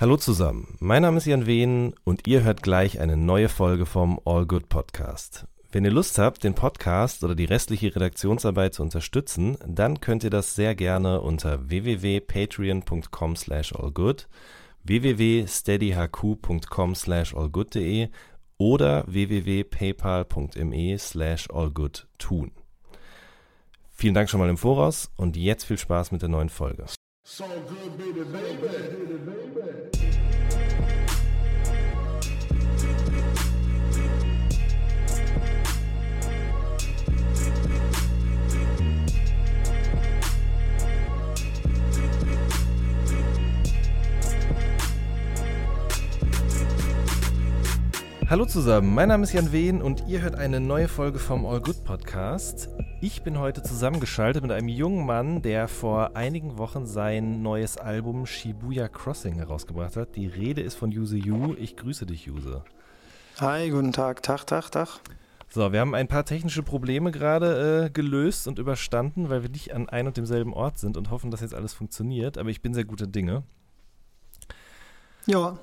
Hallo zusammen, mein Name ist Jan Wehn und ihr hört gleich eine neue Folge vom All Good Podcast. Wenn ihr Lust habt, den Podcast oder die restliche Redaktionsarbeit zu unterstützen, dann könnt ihr das sehr gerne unter www.patreon.com slash allgood, www.steadyhq.com slash allgood.de oder www.paypal.me slash allgood tun. Vielen Dank schon mal im Voraus und jetzt viel Spaß mit der neuen Folge. So good, baby, baby. Hallo zusammen, mein Name ist Jan Wehn und ihr hört eine neue Folge vom All Good Podcast. Ich bin heute zusammengeschaltet mit einem jungen Mann, der vor einigen Wochen sein neues Album Shibuya Crossing herausgebracht hat. Die Rede ist von Yuse Yu. Ich grüße dich, Yuse. Hi, guten Tag, Tag, Tag, Tag. So, wir haben ein paar technische Probleme gerade äh, gelöst und überstanden, weil wir nicht an ein und demselben Ort sind und hoffen, dass jetzt alles funktioniert. Aber ich bin sehr guter Dinge. Ja,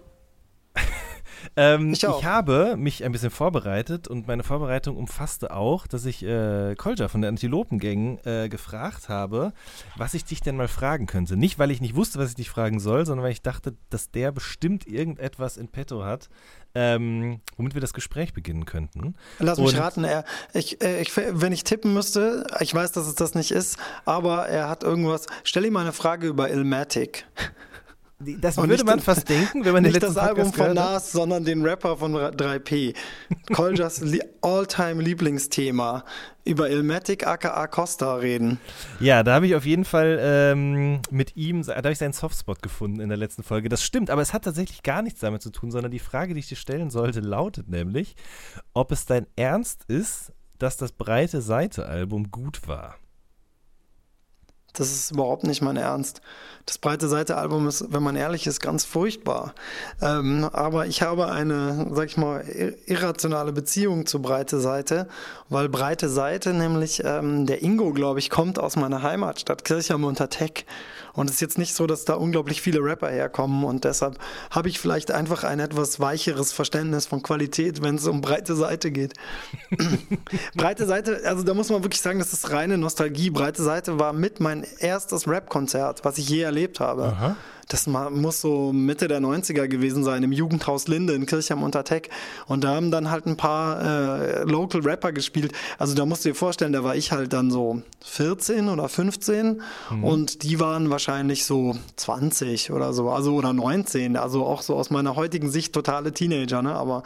ähm, ich, ich, habe mich ein bisschen vorbereitet und meine Vorbereitung umfasste auch, dass ich äh, Kolja von der Antilopengang äh, gefragt habe, was ich dich denn mal fragen könnte. Nicht, weil ich nicht wusste, was ich dich fragen soll, sondern weil ich dachte, dass der bestimmt irgendetwas in petto hat, ähm, womit wir das Gespräch beginnen könnten. Lass mich und raten, er, ich, äh, ich, wenn ich tippen müsste, ich weiß, dass es das nicht ist, aber er hat irgendwas. Stell ihm mal eine Frage über Ilmatic. Das und würde man fast denken, wenn man den Nicht das Album von Nas, sondern den Rapper von 3P. Koljas Alltime Lieblingsthema über Ilmatic aka Costa reden. Ja, da habe ich auf jeden Fall ähm, mit ihm, da habe ich seinen Softspot gefunden in der letzten Folge. Das stimmt, aber es hat tatsächlich gar nichts damit zu tun, sondern die Frage, die ich dir stellen sollte, lautet nämlich, ob es dein Ernst ist, dass das breite Seite-Album gut war. Das ist überhaupt nicht mein Ernst. Das breite Seite-Album ist, wenn man ehrlich ist, ganz furchtbar. Ähm, aber ich habe eine, sag ich mal, irrationale Beziehung zu breite Seite, weil breite Seite nämlich, ähm, der Ingo, glaube ich, kommt aus meiner Heimatstadt Kirchheim unter Tech. Und es ist jetzt nicht so, dass da unglaublich viele Rapper herkommen und deshalb habe ich vielleicht einfach ein etwas weicheres Verständnis von Qualität, wenn es um breite Seite geht. breite Seite, also da muss man wirklich sagen, das ist reine Nostalgie. Breite Seite war mit mein erstes Rap-Konzert, was ich je erlebt habe. Aha das muss so Mitte der 90er gewesen sein, im Jugendhaus Linde in Kirchheim unter Tech. Und da haben dann halt ein paar äh, Local Rapper gespielt. Also da musst du dir vorstellen, da war ich halt dann so 14 oder 15 mhm. und die waren wahrscheinlich so 20 oder so, also oder 19. Also auch so aus meiner heutigen Sicht totale Teenager, ne? Aber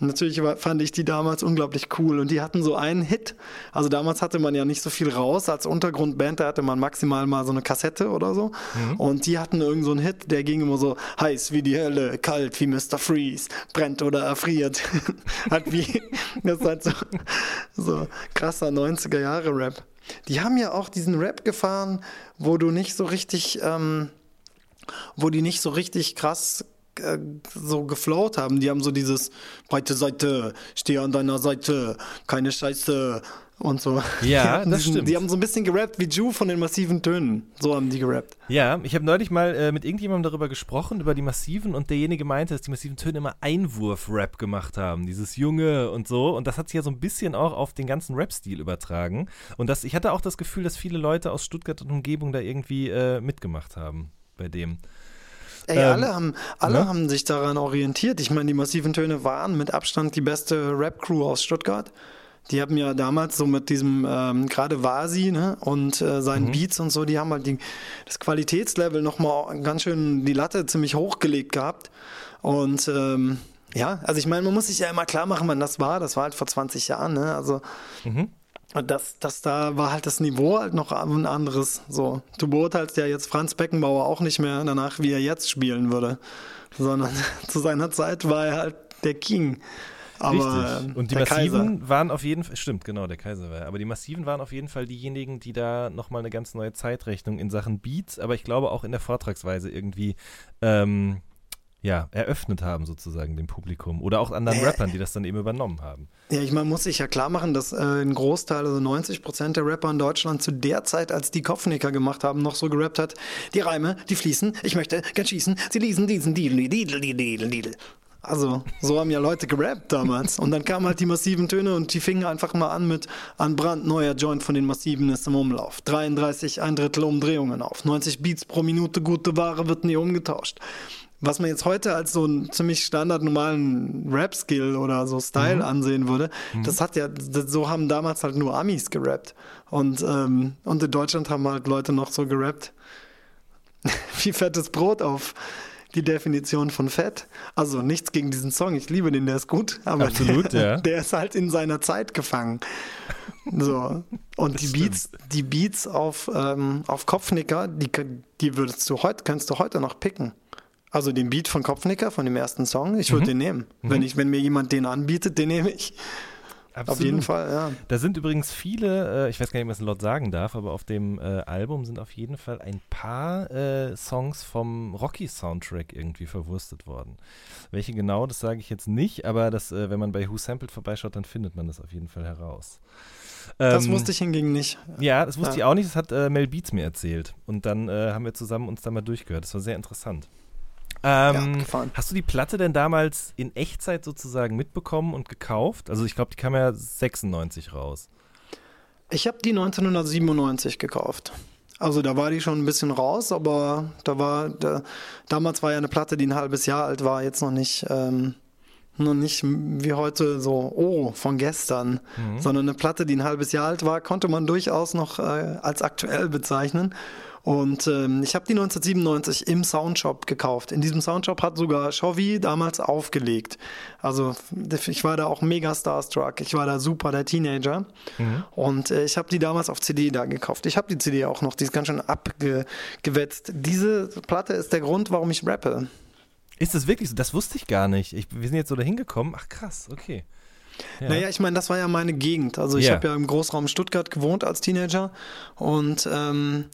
natürlich fand ich die damals unglaublich cool und die hatten so einen Hit. Also damals hatte man ja nicht so viel raus als Untergrundband, da hatte man maximal mal so eine Kassette oder so. Mhm. Und die hatten irgend so einen Hit, der ging immer so heiß wie die Hölle, kalt wie Mr. Freeze, brennt oder erfriert. hat wie, das ist halt so, so krasser 90er Jahre Rap. Die haben ja auch diesen Rap gefahren, wo du nicht so richtig, ähm, wo die nicht so richtig krass äh, so geflowt haben. Die haben so dieses breite Seite, stehe an deiner Seite, keine Scheiße und so. Ja, das diesen, stimmt. Die haben so ein bisschen gerappt wie Ju von den massiven Tönen. So haben die gerappt. Ja, ich habe neulich mal äh, mit irgendjemandem darüber gesprochen, über die massiven und derjenige meinte, dass die massiven Töne immer Einwurf-Rap gemacht haben. Dieses Junge und so. Und das hat sich ja so ein bisschen auch auf den ganzen Rap-Stil übertragen. Und das, ich hatte auch das Gefühl, dass viele Leute aus Stuttgart und Umgebung da irgendwie äh, mitgemacht haben bei dem. Ey, ähm, alle, haben, alle ne? haben sich daran orientiert. Ich meine, die massiven Töne waren mit Abstand die beste Rap-Crew aus Stuttgart. Die haben ja damals so mit diesem, ähm, gerade Vasi ne, und äh, seinen mhm. Beats und so, die haben halt die, das Qualitätslevel nochmal ganz schön die Latte ziemlich hochgelegt gehabt. Und ähm, ja, also ich meine, man muss sich ja immer klar machen, wann das war. Das war halt vor 20 Jahren, ne? Also mhm. Das, das da war halt das Niveau halt noch ein anderes. So, du beurteilst ja jetzt Franz Beckenbauer auch nicht mehr danach, wie er jetzt spielen würde, sondern zu seiner Zeit war er halt der King. Aber Richtig. Und die Massiven Kaiser. waren auf jeden Fall, stimmt, genau, der Kaiser war. Aber die Massiven waren auf jeden Fall diejenigen, die da nochmal eine ganz neue Zeitrechnung in Sachen Beats, aber ich glaube auch in der Vortragsweise irgendwie ähm, ja, eröffnet haben, sozusagen dem Publikum. Oder auch anderen äh, Rappern, die das dann eben übernommen haben. Ja, ich meine, muss sich ja klar machen, dass äh, ein Großteil, also 90 Prozent der Rapper in Deutschland zu der Zeit, als die Kopfnicker gemacht haben, noch so gerappt hat, die Reime, die fließen, ich möchte gern schießen, sie lesen diesen Diedel, Diedel, Diedel, Diedel. Also, so haben ja Leute gerappt damals. Und dann kamen halt die massiven Töne und die fingen einfach mal an mit ein brandneuer Joint von den massiven ist im Umlauf. 33, ein Drittel Umdrehungen auf. 90 Beats pro Minute, gute Ware wird nie umgetauscht was man jetzt heute als so einen ziemlich standardnormalen Rap-Skill oder so Style mhm. ansehen würde, mhm. das hat ja, das, so haben damals halt nur Amis gerappt. Und, ähm, und in Deutschland haben halt Leute noch so gerappt, wie fettes Brot auf die Definition von Fett. Also nichts gegen diesen Song, ich liebe den, der ist gut, aber Absolut, der, ja. der ist halt in seiner Zeit gefangen. So. Und das die Beats, die Beats auf, ähm, auf Kopfnicker, die, die würdest du heute, kannst du heute noch picken. Also den Beat von Kopfnicker, von dem ersten Song, ich würde mhm. den nehmen. Mhm. Wenn, ich, wenn mir jemand den anbietet, den nehme ich. Absolut. Auf jeden Fall, ja. Da sind übrigens viele, äh, ich weiß gar nicht, was ein Lot sagen darf, aber auf dem äh, Album sind auf jeden Fall ein paar äh, Songs vom Rocky-Soundtrack irgendwie verwurstet worden. Welche genau, das sage ich jetzt nicht, aber das, äh, wenn man bei Who Sampled vorbeischaut, dann findet man das auf jeden Fall heraus. Das ähm, wusste ich hingegen nicht. Ja, das wusste ja. ich auch nicht, das hat äh, Mel Beats mir erzählt. Und dann äh, haben wir zusammen uns da mal durchgehört. Das war sehr interessant. Ähm, ja, hast du die Platte denn damals in Echtzeit sozusagen mitbekommen und gekauft? Also ich glaube, die kam ja 96 raus. Ich habe die 1997 gekauft. Also da war die schon ein bisschen raus, aber da war da, damals war ja eine Platte, die ein halbes Jahr alt war, jetzt noch nicht ähm, noch nicht wie heute so oh von gestern, mhm. sondern eine Platte, die ein halbes Jahr alt war, konnte man durchaus noch äh, als aktuell bezeichnen. Und ähm, ich habe die 1997 im Soundshop gekauft. In diesem Soundshop hat sogar Chovy damals aufgelegt. Also ich war da auch mega starstruck. Ich war da super der Teenager. Mhm. Und äh, ich habe die damals auf CD da gekauft. Ich habe die CD auch noch, die ist ganz schön abgewetzt. Diese Platte ist der Grund, warum ich rappe. Ist das wirklich so? Das wusste ich gar nicht. Ich, wir sind jetzt so dahin gekommen. Ach krass, okay. Ja. Naja, ich meine, das war ja meine Gegend. Also ich yeah. habe ja im Großraum Stuttgart gewohnt als Teenager und ähm,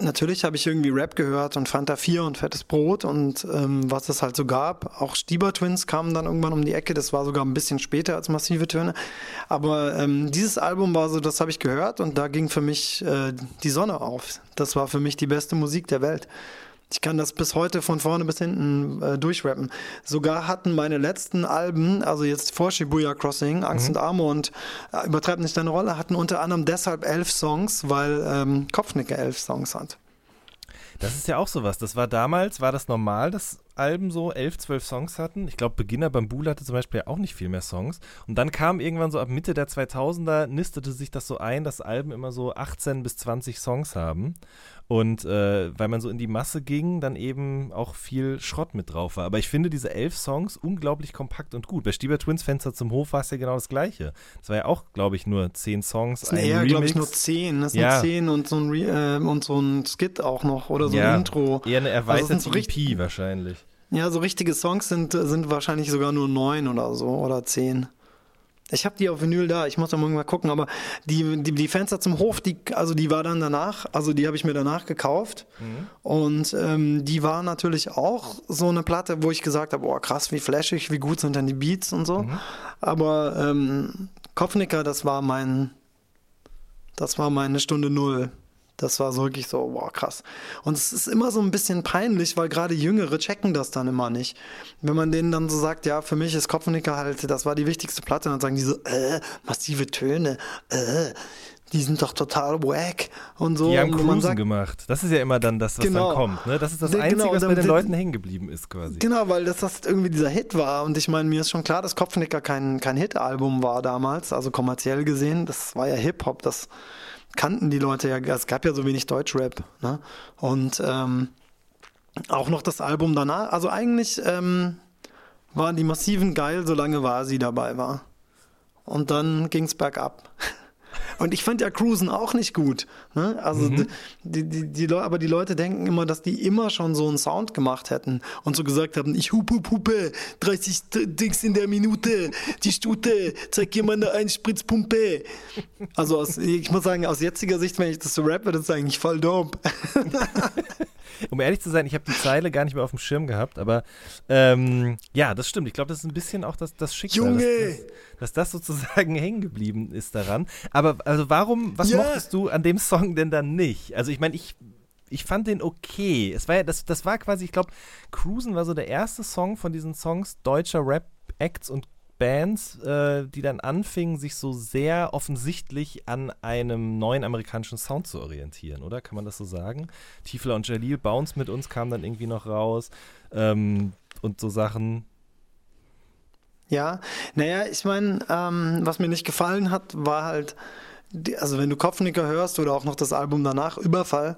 Natürlich habe ich irgendwie Rap gehört und Fanta 4 und Fettes Brot und ähm, was es halt so gab. Auch Stieber Twins kamen dann irgendwann um die Ecke. Das war sogar ein bisschen später als Massive Töne. Aber ähm, dieses Album war so, das habe ich gehört und da ging für mich äh, die Sonne auf. Das war für mich die beste Musik der Welt. Ich kann das bis heute von vorne bis hinten äh, durchrappen. Sogar hatten meine letzten Alben, also jetzt vor Shibuya Crossing, Angst mhm. und Arme und äh, übertreibt nicht deine Rolle, hatten unter anderem deshalb elf Songs, weil ähm, Kopfnicker elf Songs hat. Das ist ja auch sowas. Das war damals, war das normal, dass Alben so elf, zwölf Songs hatten. Ich glaube, Beginner Bambul hatte zum Beispiel auch nicht viel mehr Songs. Und dann kam irgendwann so ab Mitte der 2000er, nistete sich das so ein, dass Alben immer so 18 bis 20 Songs haben. Und äh, weil man so in die Masse ging, dann eben auch viel Schrott mit drauf war. Aber ich finde diese elf Songs unglaublich kompakt und gut. Bei Stieber Twins Fenster zum Hof war es ja genau das Gleiche. Das war ja auch, glaube ich, nur zehn Songs. Das sind eher, glaube ich, nur zehn. Das sind ja. zehn und so, ein Re äh, und so ein Skit auch noch oder so ja, ein Intro. Eher eine also erweiterte also so EP wahrscheinlich. Ja, so richtige Songs sind, sind wahrscheinlich sogar nur neun oder so oder zehn. Ich habe die auf Vinyl da, ich muss da mal gucken, aber die, die, die Fenster zum Hof, die, also die war dann danach, also die habe ich mir danach gekauft. Mhm. Und ähm, die war natürlich auch so eine Platte, wo ich gesagt habe, boah, krass, wie flashig, wie gut sind denn die Beats und so. Mhm. Aber ähm, Kopfnicker, das war mein, das war meine Stunde Null. Das war so wirklich so, wow, krass. Und es ist immer so ein bisschen peinlich, weil gerade Jüngere checken das dann immer nicht. Wenn man denen dann so sagt, ja, für mich ist Kopfnicker halt, das war die wichtigste Platte, dann sagen die so, äh, massive Töne, äh, die sind doch total wack und so. Die haben Cruisen sagt, gemacht. Das ist ja immer dann das, was genau, dann kommt. Ne? Das ist das Einzige, genau, was bei den Leuten hängen geblieben ist quasi. Genau, weil das, das irgendwie dieser Hit war. Und ich meine, mir ist schon klar, dass Kopfnicker kein, kein Hit-Album war damals, also kommerziell gesehen. Das war ja Hip-Hop, das kannten die Leute ja, es gab ja so wenig Deutschrap. Ne? Und ähm, auch noch das Album danach, also eigentlich ähm, waren die Massiven geil, solange war sie dabei war. Und dann ging es bergab. Und ich fand ja Cruisen auch nicht gut. Ne? Also mhm. die, die, die, aber die Leute denken immer, dass die immer schon so einen Sound gemacht hätten und so gesagt haben, ich hup hup hupe, 30 Dings in der Minute, die Stute, zeig dir mal eine Einspritzpumpe. Also aus, ich muss sagen, aus jetziger Sicht, wenn ich das so rappe, das ist eigentlich voll dope. Um ehrlich zu sein, ich habe die Zeile gar nicht mehr auf dem Schirm gehabt, aber ähm, ja, das stimmt. Ich glaube, das ist ein bisschen auch das, das Schicksal. Junge! Dass, dass, das sozusagen hängen geblieben ist daran. Aber also warum, was ja. mochtest du an dem Song denn dann nicht? Also ich meine, ich ich fand den okay. Es war ja, das, das war quasi, ich glaube, Cruisen war so der erste Song von diesen Songs deutscher Rap-Acts und Bands, äh, die dann anfingen, sich so sehr offensichtlich an einem neuen amerikanischen Sound zu orientieren, oder? Kann man das so sagen? Tiefler und Jalil, Bounce mit uns kam dann irgendwie noch raus ähm, und so Sachen. Ja, naja, ich meine, ähm, was mir nicht gefallen hat, war halt, also wenn du Kopfnicker hörst oder auch noch das Album danach, Überfall,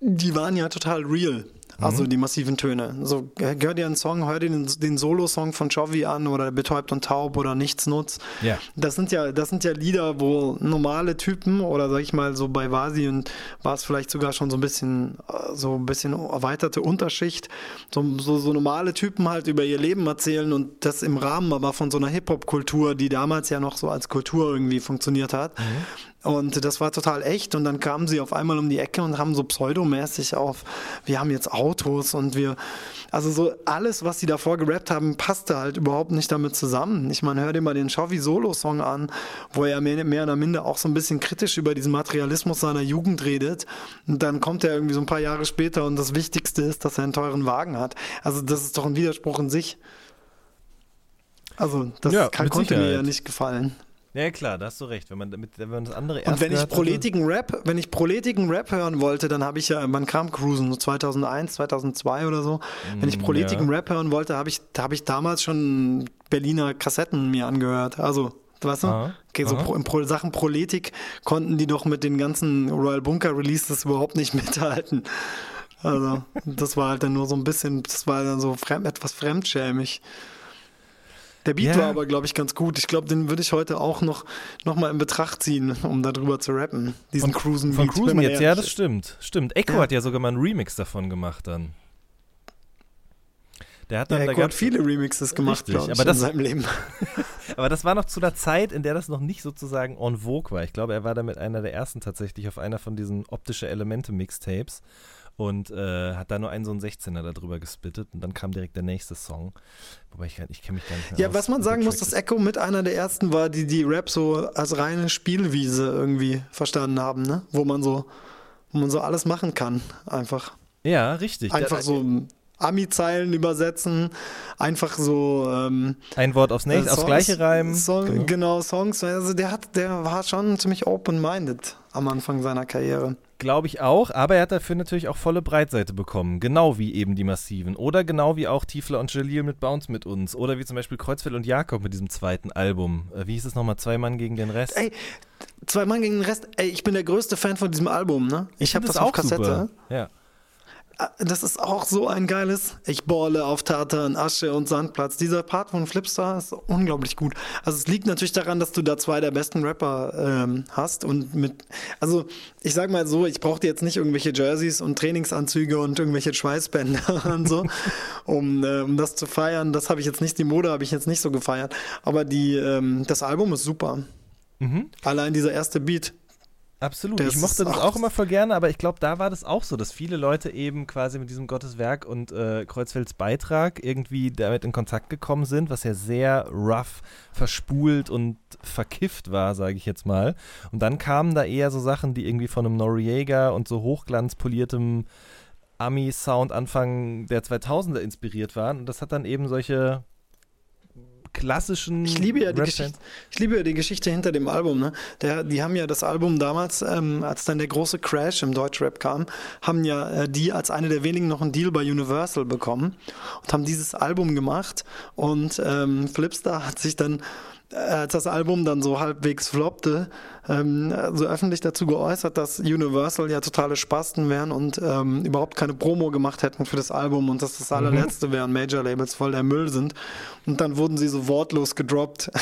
die waren ja total real. Also mhm. die massiven Töne. So, hör dir einen Song, hör dir den, den Solo-Song von Chovy an oder Betäubt und Taub oder Nichts nutzt. Ja. Das sind ja, das sind ja Lieder, wo normale Typen oder sag ich mal so bei Vasi und war es vielleicht sogar schon so ein bisschen, äh, so ein bisschen erweiterte Unterschicht, so, so, so normale Typen halt über ihr Leben erzählen und das im Rahmen aber von so einer Hip-Hop-Kultur, die damals ja noch so als Kultur irgendwie funktioniert hat. Mhm. Und das war total echt. Und dann kamen sie auf einmal um die Ecke und haben so pseudomäßig auf, wir haben jetzt Autos und wir, also so alles, was sie davor gerappt haben, passte halt überhaupt nicht damit zusammen. Ich meine, hör dir mal den Chauvi Solo-Song an, wo er mehr, mehr oder minder auch so ein bisschen kritisch über diesen Materialismus seiner Jugend redet. Und dann kommt er irgendwie so ein paar Jahre später und das Wichtigste ist, dass er einen teuren Wagen hat. Also das ist doch ein Widerspruch in sich. Also das ja, kann, konnte Sicherheit. mir ja nicht gefallen. Ja, klar, da hast du recht. Wenn man, damit, wenn man das andere erst Und wenn ich proletigen Rap, wenn ich proletigen Rap hören wollte, dann habe ich ja, man kam Cruisen, so 2001, 2002 oder so. Wenn ich mm, proletigen ja. Rap hören wollte, habe ich, habe ich damals schon Berliner Kassetten mir angehört. Also, weißt du? Aha, okay, so pro, in Pro, Sachen Proletik konnten die doch mit den ganzen Royal Bunker Releases überhaupt nicht mithalten. Also, das war halt dann nur so ein bisschen, das war dann so fremd, etwas fremdschämig. Der Beat ja. war aber, glaube ich, ganz gut. Ich glaube, den würde ich heute auch noch, noch mal in Betracht ziehen, um darüber zu rappen. Diesen von, Cruisen Beat. Von Cruisen jetzt, ja, das stimmt. Stimmt. Echo ja. hat ja sogar mal einen Remix davon gemacht dann. Der hat dann ja, da hat viele Remixes gemacht, glaube ich, aber das, in seinem Leben. aber das war noch zu der Zeit, in der das noch nicht sozusagen en vogue war. Ich glaube, er war damit einer der ersten tatsächlich auf einer von diesen optische Elemente Mixtapes und äh, hat da nur einen so einen 16er darüber gespittet und dann kam direkt der nächste Song. Wobei ich, ich kenne mich gar nicht mehr Ja, aus, was man sagen muss, dass Echo mit einer der ersten war, die die Rap so als reine Spielwiese irgendwie verstanden haben, ne? Wo man so, wo man so alles machen kann, einfach. Ja, richtig. Einfach so Ami-Zeilen übersetzen, einfach so ähm, ein Wort aufs nächste, äh, aufs gleiche reimen. Song, genau. genau. Songs. Also der hat, der war schon ziemlich open-minded am Anfang seiner Karriere. Glaube ich auch, aber er hat dafür natürlich auch volle Breitseite bekommen. Genau wie eben die Massiven. Oder genau wie auch Tiefler und Jalil mit Bounce mit uns. Oder wie zum Beispiel Kreuzfeld und Jakob mit diesem zweiten Album. Äh, wie hieß es nochmal? Zwei Mann gegen den Rest? Ey, zwei Mann gegen den Rest. Ey, ich bin der größte Fan von diesem Album, ne? Ich, ich habe das, das auf Kassette. Super. Ja. Ah, das ist auch so ein geiles Ich bohle auf Tartan, Asche und Sandplatz. Dieser Part von Flipstar ist unglaublich gut. Also es liegt natürlich daran, dass du da zwei der besten Rapper ähm, hast und mit, also ich sag mal so, ich brauchte jetzt nicht irgendwelche Jerseys und Trainingsanzüge und irgendwelche Schweißbänder und so, um, äh, um das zu feiern. Das habe ich jetzt nicht, die Mode habe ich jetzt nicht so gefeiert. Aber die, ähm, das Album ist super. Mhm. Allein dieser erste Beat. Absolut. Das ich mochte das auch immer voll gerne, aber ich glaube, da war das auch so, dass viele Leute eben quasi mit diesem Gotteswerk und äh, Kreuzfelds Beitrag irgendwie damit in Kontakt gekommen sind, was ja sehr rough, verspult und verkifft war, sage ich jetzt mal. Und dann kamen da eher so Sachen, die irgendwie von einem Noriega und so hochglanzpoliertem Ami-Sound Anfang der 2000er inspiriert waren. Und das hat dann eben solche klassischen. Ich liebe ja die, Geschichte, ich liebe ja die Geschichte hinter dem Album. Ne? Der, die haben ja das Album damals, ähm, als dann der große Crash im Deutschrap kam, haben ja äh, die als eine der wenigen noch einen Deal bei Universal bekommen und haben dieses Album gemacht. Und ähm, Flipstar hat sich dann als das Album dann so halbwegs floppte, ähm, so öffentlich dazu geäußert, dass Universal ja totale Spasten wären und ähm, überhaupt keine Promo gemacht hätten für das Album und dass das mhm. allerletzte mhm. wären, Major-Labels voll der Müll sind. Und dann wurden sie so wortlos gedroppt.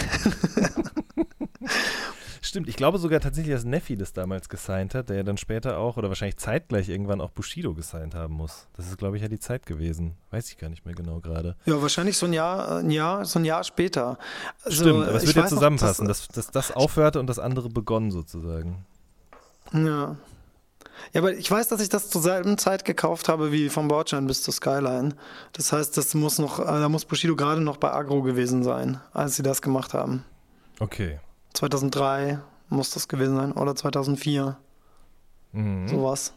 Stimmt, ich glaube sogar tatsächlich, dass Neffi das damals gesigned hat, der ja dann später auch oder wahrscheinlich zeitgleich irgendwann auch Bushido gesigned haben muss. Das ist, glaube ich, ja die Zeit gewesen. Weiß ich gar nicht mehr genau gerade. Ja, wahrscheinlich so ein Jahr, ein Jahr, so ein Jahr später. Also, Stimmt, aber es wird ja zusammenpassen, noch, dass, dass, dass das aufhörte und das andere begonnen sozusagen. Ja. Ja, aber ich weiß, dass ich das zur selben Zeit gekauft habe wie vom Bordstein bis zur Skyline. Das heißt, das muss noch, äh, da muss Bushido gerade noch bei Agro gewesen sein, als sie das gemacht haben. Okay. 2003 muss das gewesen sein oder 2004. Mhm. Sowas.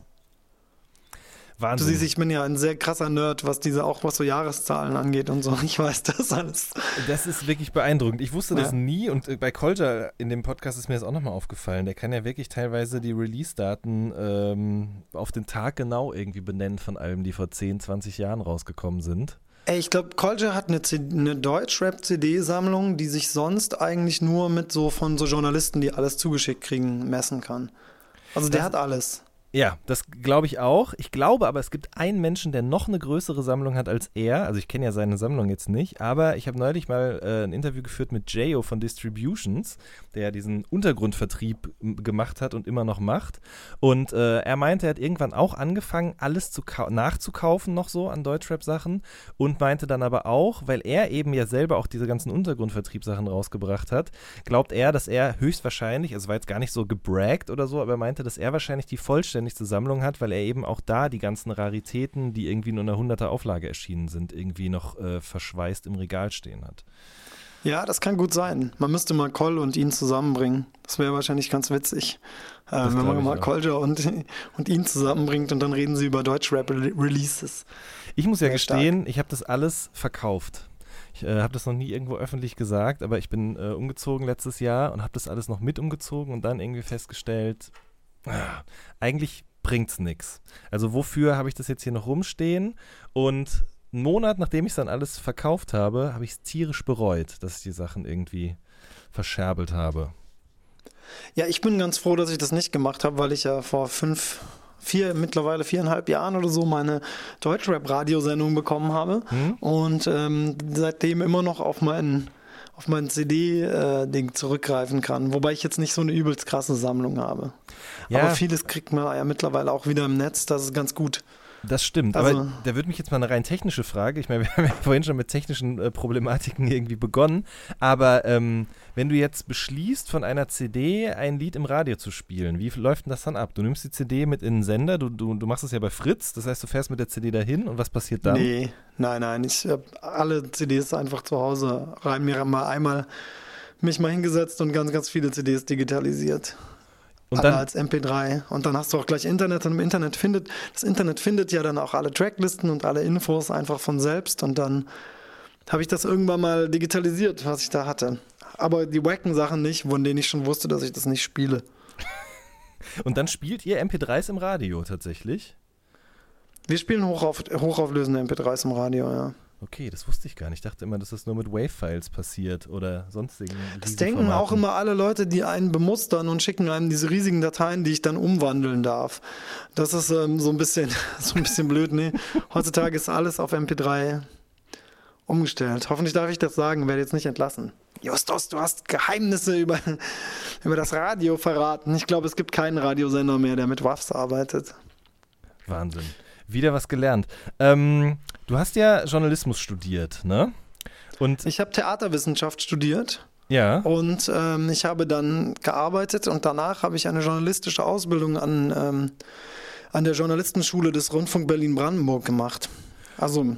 Wahnsinn. Du siehst, ich bin ja ein sehr krasser Nerd, was diese auch was so Jahreszahlen angeht und so. Ich weiß das alles. Das ist wirklich beeindruckend. Ich wusste ja. das nie und äh, bei Kolja in dem Podcast ist mir das auch nochmal aufgefallen. Der kann ja wirklich teilweise die Release-Daten ähm, auf den Tag genau irgendwie benennen von Alben, die vor 10, 20 Jahren rausgekommen sind. Ey, ich glaube, Kolja hat eine, eine Deutschrap-CD-Sammlung, die sich sonst eigentlich nur mit so von so Journalisten, die alles zugeschickt kriegen, messen kann. Also der das, hat alles. Ja, das glaube ich auch. Ich glaube aber, es gibt einen Menschen, der noch eine größere Sammlung hat als er. Also ich kenne ja seine Sammlung jetzt nicht, aber ich habe neulich mal äh, ein Interview geführt mit Jayo von Distributions, der ja diesen Untergrundvertrieb gemacht hat und immer noch macht. Und äh, er meinte, er hat irgendwann auch angefangen, alles zu nachzukaufen noch so an Deutschrap-Sachen und meinte dann aber auch, weil er eben ja selber auch diese ganzen Untergrundvertriebssachen rausgebracht hat, glaubt er, dass er höchstwahrscheinlich, also war jetzt gar nicht so gebraggt oder so, aber er meinte, dass er wahrscheinlich die vollständige vollständigste Sammlung hat, weil er eben auch da die ganzen Raritäten, die irgendwie nur in einer 100er Auflage erschienen sind, irgendwie noch äh, verschweißt im Regal stehen hat. Ja, das kann gut sein. Man müsste mal Koll und ihn zusammenbringen. Das wäre wahrscheinlich ganz witzig. Äh, wenn man mal Kolja und, und ihn zusammenbringt und dann reden sie über Deutschrap-Releases. Ich muss ja gestehen, stark. ich habe das alles verkauft. Ich äh, habe das noch nie irgendwo öffentlich gesagt, aber ich bin äh, umgezogen letztes Jahr und habe das alles noch mit umgezogen und dann irgendwie festgestellt, eigentlich bringt's nichts. Also wofür habe ich das jetzt hier noch rumstehen? Und einen Monat, nachdem ich es dann alles verkauft habe, habe ich es tierisch bereut, dass ich die Sachen irgendwie verscherbelt habe. Ja, ich bin ganz froh, dass ich das nicht gemacht habe, weil ich ja vor fünf, vier, mittlerweile viereinhalb Jahren oder so meine Deutschrap-Radiosendung bekommen habe mhm. und ähm, seitdem immer noch auf meinen auf mein CD-Ding äh, zurückgreifen kann. Wobei ich jetzt nicht so eine übelst krasse Sammlung habe. Ja. Aber vieles kriegt man ja mittlerweile auch wieder im Netz, das ist ganz gut. Das stimmt, also, aber da würde mich jetzt mal eine rein technische Frage, ich meine, wir haben ja vorhin schon mit technischen äh, Problematiken irgendwie begonnen, aber ähm, wenn du jetzt beschließt, von einer CD ein Lied im Radio zu spielen, wie läuft denn das dann ab? Du nimmst die CD mit in den Sender, du, du, du machst es ja bei Fritz, das heißt, du fährst mit der CD dahin und was passiert dann? Nee, nein, nein, ich habe alle CDs einfach zu Hause rein, mir mal einmal mich mal hingesetzt und ganz, ganz viele CDs digitalisiert. Und dann als MP3 und dann hast du auch gleich Internet und im Internet findet das Internet findet ja dann auch alle Tracklisten und alle Infos einfach von selbst und dann habe ich das irgendwann mal digitalisiert, was ich da hatte. Aber die wacken Sachen nicht, von denen ich schon wusste, dass ich das nicht spiele. und dann spielt ihr MP3s im Radio tatsächlich? Wir spielen hochauf, hochauflösende MP3s im Radio, ja. Okay, das wusste ich gar nicht. Ich dachte immer, dass das nur mit Wave-Files passiert oder sonstigen. Das denken auch immer alle Leute, die einen bemustern und schicken einem diese riesigen Dateien, die ich dann umwandeln darf. Das ist ähm, so ein bisschen, so ein bisschen blöd. Nee, heutzutage ist alles auf MP3 umgestellt. Hoffentlich darf ich das sagen, werde jetzt nicht entlassen. Justus, du hast Geheimnisse über, über das Radio verraten. Ich glaube, es gibt keinen Radiosender mehr, der mit WAFs arbeitet. Wahnsinn. Wieder was gelernt. Ähm, du hast ja Journalismus studiert, ne? Und ich habe Theaterwissenschaft studiert. Ja. Und ähm, ich habe dann gearbeitet und danach habe ich eine journalistische Ausbildung an, ähm, an der Journalistenschule des Rundfunk Berlin-Brandenburg gemacht. Also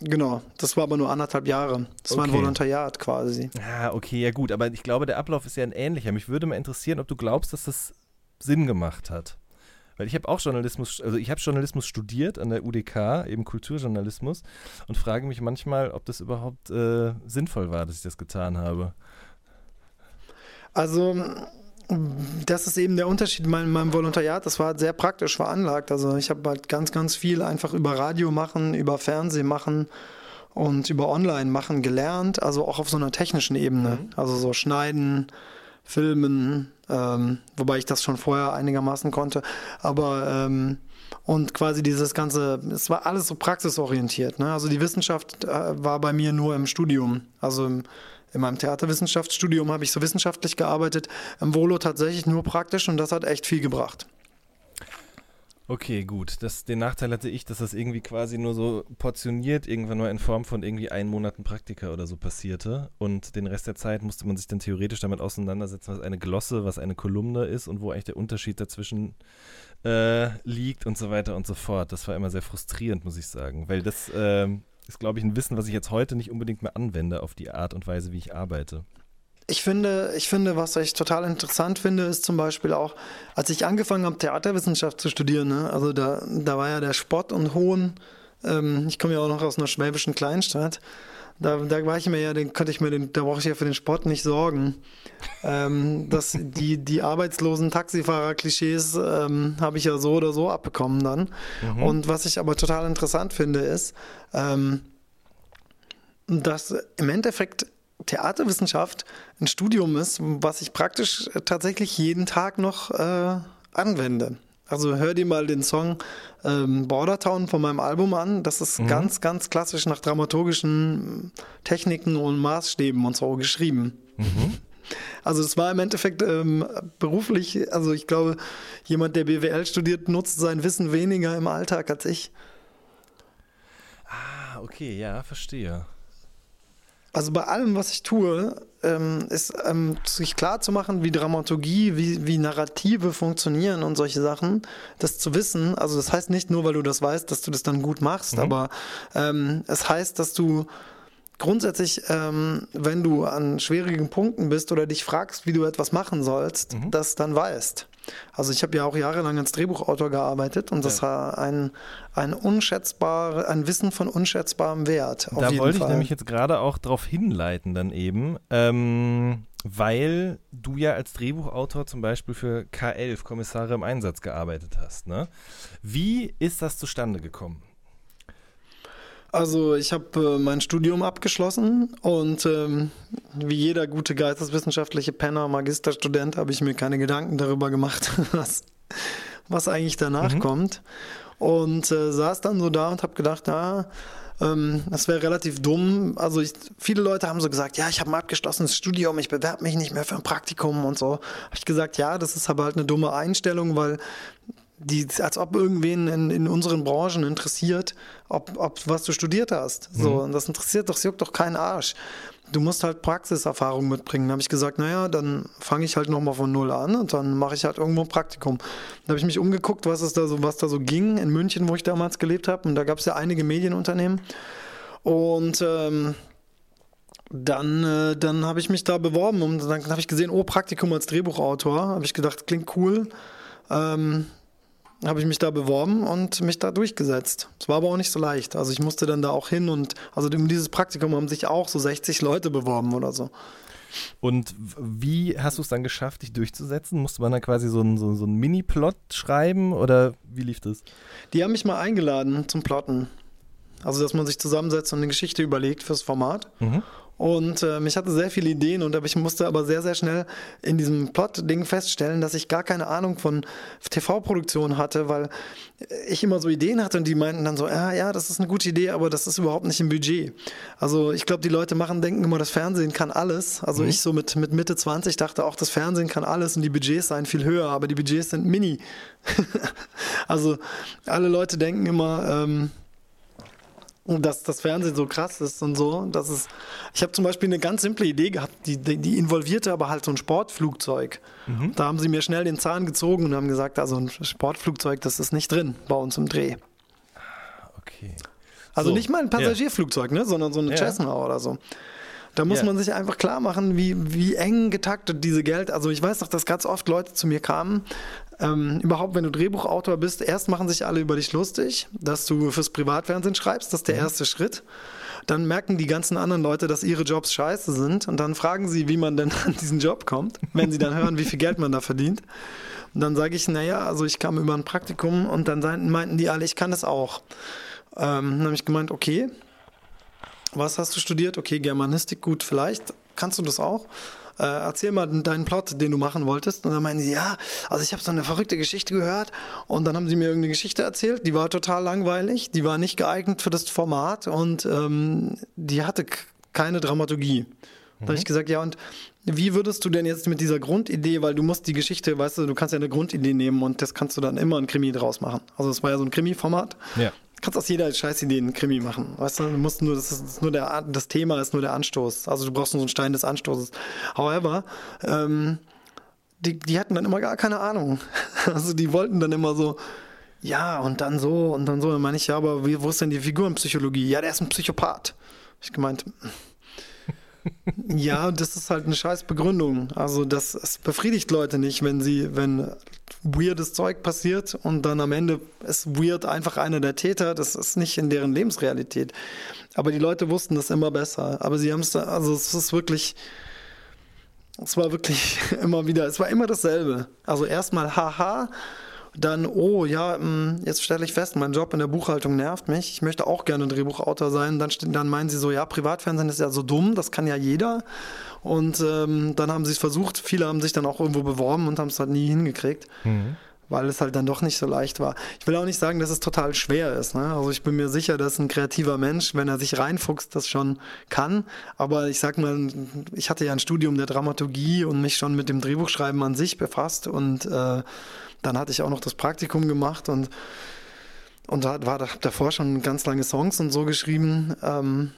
Genau, das war aber nur anderthalb Jahre. Das okay. war ein Volontariat quasi. Ja, okay, ja gut, aber ich glaube, der Ablauf ist ja ein ähnlicher. Mich würde mal interessieren, ob du glaubst, dass das Sinn gemacht hat. Weil ich habe auch Journalismus, also ich habe Journalismus studiert an der UDK, eben Kulturjournalismus, und frage mich manchmal, ob das überhaupt äh, sinnvoll war, dass ich das getan habe. Also, das ist eben der Unterschied in meinem, meinem Volontariat. Das war sehr praktisch veranlagt. Also, ich habe halt ganz, ganz viel einfach über Radio machen, über Fernsehen machen und über Online machen gelernt. Also auch auf so einer technischen Ebene. Mhm. Also so schneiden, filmen, ähm, wobei ich das schon vorher einigermaßen konnte. Aber ähm, und quasi dieses ganze, es war alles so praxisorientiert. Ne? Also die Wissenschaft äh, war bei mir nur im Studium. Also im, in meinem Theaterwissenschaftsstudium habe ich so wissenschaftlich gearbeitet, im Volo tatsächlich nur praktisch und das hat echt viel gebracht. Okay, gut. Das, den Nachteil hatte ich, dass das irgendwie quasi nur so portioniert irgendwann mal in Form von irgendwie einen Monaten Praktika oder so passierte. Und den Rest der Zeit musste man sich dann theoretisch damit auseinandersetzen, was eine Glosse, was eine Kolumne ist und wo eigentlich der Unterschied dazwischen äh, liegt und so weiter und so fort. Das war immer sehr frustrierend, muss ich sagen. Weil das äh, ist, glaube ich, ein Wissen, was ich jetzt heute nicht unbedingt mehr anwende auf die Art und Weise, wie ich arbeite. Ich finde, ich finde, was ich total interessant finde, ist zum Beispiel auch, als ich angefangen habe, Theaterwissenschaft zu studieren, ne, also da, da war ja der Spott und Hohn, ähm, ich komme ja auch noch aus einer schwäbischen Kleinstadt, da, da war ich mir ja, den konnte ich mir den, da brauche ich ja für den Sport nicht sorgen. ähm, dass die, die arbeitslosen Taxifahrer-Klischees ähm, habe ich ja so oder so abbekommen dann. Mhm. Und was ich aber total interessant finde, ist, ähm, dass im Endeffekt Theaterwissenschaft ein Studium ist, was ich praktisch tatsächlich jeden Tag noch äh, anwende. Also hör dir mal den Song ähm, Bordertown von meinem Album an. Das ist mhm. ganz, ganz klassisch nach dramaturgischen Techniken und Maßstäben und so geschrieben. Mhm. Also es war im Endeffekt ähm, beruflich, also ich glaube, jemand, der BWL studiert, nutzt sein Wissen weniger im Alltag als ich. Ah, okay, ja, verstehe. Also bei allem, was ich tue, ähm, ist ähm, sich klar zu machen, wie Dramaturgie, wie, wie Narrative funktionieren und solche Sachen, das zu wissen. Also das heißt nicht nur, weil du das weißt, dass du das dann gut machst, mhm. aber ähm, es heißt, dass du grundsätzlich, ähm, wenn du an schwierigen Punkten bist oder dich fragst, wie du etwas machen sollst, mhm. das dann weißt. Also ich habe ja auch jahrelang als Drehbuchautor gearbeitet und das ja. war ein, ein unschätzbar, ein Wissen von unschätzbarem Wert. da wollte Fall. ich nämlich jetzt gerade auch darauf hinleiten dann eben, ähm, weil du ja als Drehbuchautor zum Beispiel für K11 Kommissare im Einsatz gearbeitet hast. Ne? Wie ist das zustande gekommen? Also ich habe äh, mein Studium abgeschlossen und ähm, wie jeder gute geisteswissenschaftliche Penner, Magisterstudent, habe ich mir keine Gedanken darüber gemacht, was, was eigentlich danach mhm. kommt. Und äh, saß dann so da und habe gedacht, na, ähm, das wäre relativ dumm. Also ich, viele Leute haben so gesagt, ja, ich habe ein abgeschlossenes Studium, ich bewerbe mich nicht mehr für ein Praktikum und so. Habe ich gesagt, ja, das ist aber halt eine dumme Einstellung, weil die, als ob irgendwen in, in unseren Branchen interessiert, ob, ob was du studiert hast. So, mhm. und das interessiert doch, das juckt doch keinen Arsch. Du musst halt Praxiserfahrung mitbringen. Da habe ich gesagt, naja, dann fange ich halt nochmal von null an und dann mache ich halt irgendwo ein Praktikum. Da habe ich mich umgeguckt, was es da so, was da so ging in München, wo ich damals gelebt habe. Und da gab es ja einige Medienunternehmen. Und ähm, dann, äh, dann habe ich mich da beworben und dann habe ich gesehen, oh, Praktikum als Drehbuchautor. Habe ich gedacht, klingt cool. Ähm, habe ich mich da beworben und mich da durchgesetzt. Es war aber auch nicht so leicht. Also ich musste dann da auch hin und also in dieses Praktikum haben sich auch so 60 Leute beworben oder so. Und wie hast du es dann geschafft, dich durchzusetzen? Musste man dann quasi so einen so, so Mini-Plot schreiben oder wie lief das? Die haben mich mal eingeladen zum Plotten. Also, dass man sich zusammensetzt und eine Geschichte überlegt fürs Format. Mhm. Und ähm, ich hatte sehr viele Ideen und ich musste aber sehr, sehr schnell in diesem Plot-Ding feststellen, dass ich gar keine Ahnung von TV-Produktion hatte, weil ich immer so Ideen hatte und die meinten dann so, ja, ja, das ist eine gute Idee, aber das ist überhaupt nicht im Budget. Also ich glaube, die Leute machen, denken immer, das Fernsehen kann alles. Also mhm. ich so mit, mit Mitte 20 dachte auch, das Fernsehen kann alles und die Budgets seien viel höher, aber die Budgets sind mini. also alle Leute denken immer, ähm, dass das Fernsehen so krass ist und so. Das ist, ich habe zum Beispiel eine ganz simple Idee gehabt, die, die, involvierte aber halt so ein Sportflugzeug. Mhm. Da haben sie mir schnell den Zahn gezogen und haben gesagt, also ein Sportflugzeug, das ist nicht drin bei uns im Dreh. Okay. Also so. nicht mal ein Passagierflugzeug, ja. ne, sondern so eine ja. Cessna oder so. Da muss yeah. man sich einfach klar machen, wie, wie eng getaktet diese Geld. Also ich weiß doch, dass ganz oft Leute zu mir kamen. Ähm, überhaupt, wenn du Drehbuchautor bist, erst machen sich alle über dich lustig, dass du fürs Privatfernsehen schreibst. Das ist der mhm. erste Schritt. Dann merken die ganzen anderen Leute, dass ihre Jobs scheiße sind. Und dann fragen sie, wie man denn an diesen Job kommt, wenn sie dann hören, wie viel Geld man da verdient. Und dann sage ich, naja, also ich kam über ein Praktikum und dann meinten die alle, ich kann das auch. Ähm, dann habe ich gemeint, okay, was hast du studiert? Okay, Germanistik, gut, vielleicht kannst du das auch. Äh, erzähl mal deinen Plot, den du machen wolltest. Und dann meinen sie, ja, also ich habe so eine verrückte Geschichte gehört. Und dann haben sie mir irgendeine Geschichte erzählt, die war total langweilig, die war nicht geeignet für das Format und ähm, die hatte keine Dramaturgie. Da habe ich gesagt, ja, und wie würdest du denn jetzt mit dieser Grundidee, weil du musst die Geschichte, weißt du, du kannst ja eine Grundidee nehmen und das kannst du dann immer ein Krimi draus machen. Also es war ja so ein Krimi-Format. Ja. Du kannst aus jeder Scheißidee einen Krimi machen. Weißt du, du musst nur, das ist nur der, das Thema ist nur der Anstoß. Also du brauchst nur so einen Stein des Anstoßes. However, ähm, die, die hatten dann immer gar keine Ahnung. Also die wollten dann immer so, ja, und dann so und dann so. Dann meine ich, ja, aber wie, wo ist denn die Figurenpsychologie? Ja, der ist ein Psychopath. Ich gemeint, ja, das ist halt eine scheiß Begründung. Also das, das befriedigt Leute nicht, wenn sie, wenn weirdes Zeug passiert und dann am Ende ist weird einfach einer der Täter. Das ist nicht in deren Lebensrealität. Aber die Leute wussten das immer besser. Aber sie haben es, also es ist wirklich, es war wirklich immer wieder, es war immer dasselbe. Also erstmal haha dann, oh ja, mm, jetzt stelle ich fest, mein Job in der Buchhaltung nervt mich. Ich möchte auch gerne Drehbuchautor sein. Dann, dann meinen sie so, ja, Privatfernsehen ist ja so dumm, das kann ja jeder. Und ähm, dann haben sie es versucht. Viele haben sich dann auch irgendwo beworben und haben es halt nie hingekriegt. Mhm weil es halt dann doch nicht so leicht war. Ich will auch nicht sagen, dass es total schwer ist. Ne? Also ich bin mir sicher, dass ein kreativer Mensch, wenn er sich reinfuchst, das schon kann. Aber ich sag mal, ich hatte ja ein Studium der Dramaturgie und mich schon mit dem Drehbuchschreiben an sich befasst und äh, dann hatte ich auch noch das Praktikum gemacht und, und da war davor schon ganz lange Songs und so geschrieben. Ähm,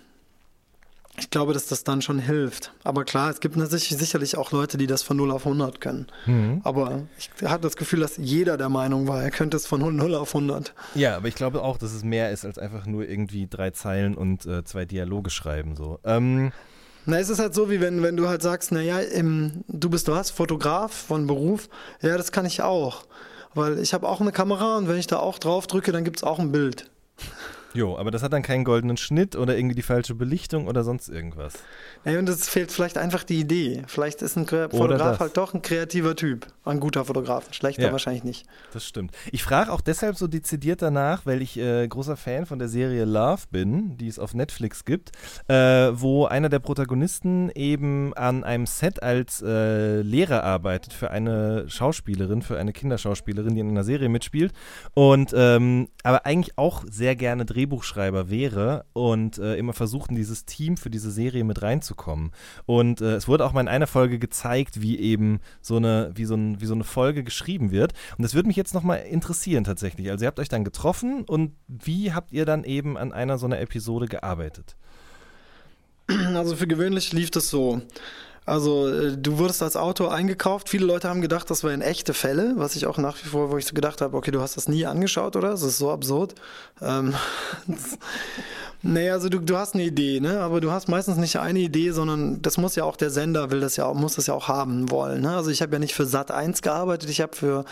ich glaube, dass das dann schon hilft. Aber klar, es gibt sicherlich auch Leute, die das von 0 auf 100 können. Mhm. Aber ich hatte das Gefühl, dass jeder der Meinung war, er könnte es von 0 auf 100. Ja, aber ich glaube auch, dass es mehr ist als einfach nur irgendwie drei Zeilen und äh, zwei Dialoge schreiben. So. Ähm, na, es ist halt so, wie wenn, wenn du halt sagst, naja, du bist was, Fotograf von Beruf. Ja, das kann ich auch. Weil ich habe auch eine Kamera und wenn ich da auch drauf drücke, dann gibt es auch ein Bild. Jo, aber das hat dann keinen goldenen Schnitt oder irgendwie die falsche Belichtung oder sonst irgendwas. Ja, und es fehlt vielleicht einfach die Idee. Vielleicht ist ein Fotograf halt doch ein kreativer Typ. Ein guter Fotograf. Ein schlechter ja, wahrscheinlich nicht. Das stimmt. Ich frage auch deshalb so dezidiert danach, weil ich äh, großer Fan von der Serie Love bin, die es auf Netflix gibt, äh, wo einer der Protagonisten eben an einem Set als äh, Lehrer arbeitet für eine Schauspielerin, für eine Kinderschauspielerin, die in einer Serie mitspielt. Und ähm, aber eigentlich auch sehr gerne Drehbuch Drehbuchschreiber wäre und äh, immer versucht, in dieses Team für diese Serie mit reinzukommen. Und äh, es wurde auch mal in einer Folge gezeigt, wie eben so eine, wie so, ein, wie so eine Folge geschrieben wird. Und das würde mich jetzt nochmal interessieren tatsächlich. Also ihr habt euch dann getroffen und wie habt ihr dann eben an einer so einer Episode gearbeitet? Also für gewöhnlich lief das so. Also äh, du wurdest als Autor eingekauft. Viele Leute haben gedacht, das wären echte Fälle, was ich auch nach wie vor, wo ich so gedacht habe, okay, du hast das nie angeschaut, oder? Das ist so absurd. Ähm, nee, also du, du hast eine Idee, ne? Aber du hast meistens nicht eine Idee, sondern das muss ja auch der Sender will das ja muss das ja auch haben wollen. Ne? Also ich habe ja nicht für Sat 1 gearbeitet, ich habe für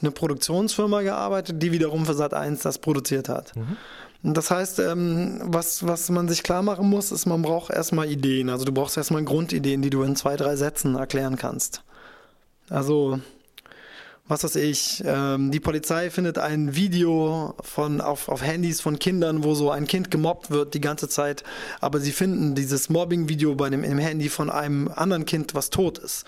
eine Produktionsfirma gearbeitet, die wiederum für Sat 1 das produziert hat. Mhm. Das heißt, ähm, was, was man sich klar machen muss, ist, man braucht erstmal Ideen. Also du brauchst erstmal Grundideen, die du in zwei, drei Sätzen erklären kannst. Also, was weiß ich, ähm, die Polizei findet ein Video von, auf, auf Handys von Kindern, wo so ein Kind gemobbt wird die ganze Zeit, aber sie finden dieses Mobbing-Video bei dem im Handy von einem anderen Kind, was tot ist.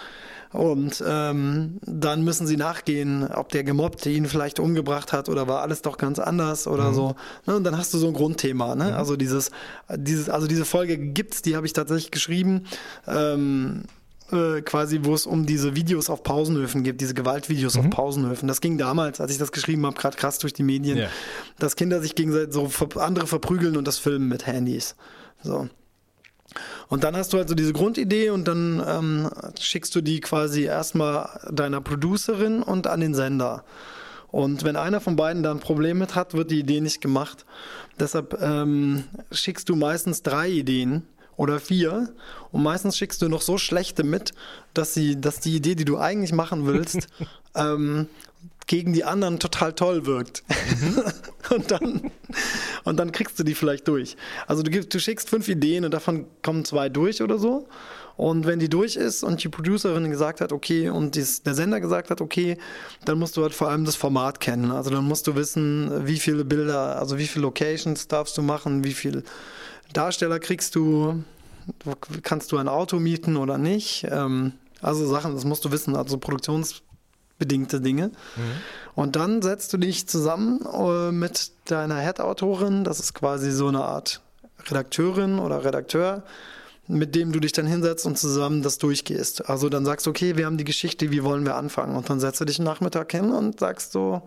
Und ähm, dann müssen sie nachgehen, ob der Gemobbte ihn vielleicht umgebracht hat oder war alles doch ganz anders oder mhm. so. Ne? Und dann hast du so ein Grundthema. Ne? Mhm. Also dieses, dieses, also diese Folge gibt's, die habe ich tatsächlich geschrieben. Ähm, äh, quasi, wo es um diese Videos auf Pausenhöfen gibt, diese Gewaltvideos mhm. auf Pausenhöfen. Das ging damals, als ich das geschrieben habe, gerade krass durch die Medien, yeah. dass Kinder sich gegenseitig so andere verprügeln und das filmen mit Handys. So. Und dann hast du halt so diese Grundidee und dann ähm, schickst du die quasi erstmal deiner Producerin und an den Sender. Und wenn einer von beiden da ein Problem mit hat, wird die Idee nicht gemacht. Deshalb ähm, schickst du meistens drei Ideen oder vier und meistens schickst du noch so schlechte mit, dass sie, dass die Idee, die du eigentlich machen willst, ähm, gegen die anderen total toll wirkt. Mhm. und, dann, und dann kriegst du die vielleicht durch. Also du, du schickst fünf Ideen und davon kommen zwei durch oder so. Und wenn die durch ist und die Producerin gesagt hat, okay, und dies, der Sender gesagt hat, okay, dann musst du halt vor allem das Format kennen. Also dann musst du wissen, wie viele Bilder, also wie viele Locations darfst du machen, wie viele Darsteller kriegst du, kannst du ein Auto mieten oder nicht. Ähm, also Sachen, das musst du wissen, also Produktions bedingte Dinge. Mhm. Und dann setzt du dich zusammen äh, mit deiner Head-Autorin, das ist quasi so eine Art Redakteurin oder Redakteur, mit dem du dich dann hinsetzt und zusammen das durchgehst. Also dann sagst du, okay, wir haben die Geschichte, wie wollen wir anfangen? Und dann setzt du dich einen Nachmittag hin und sagst so,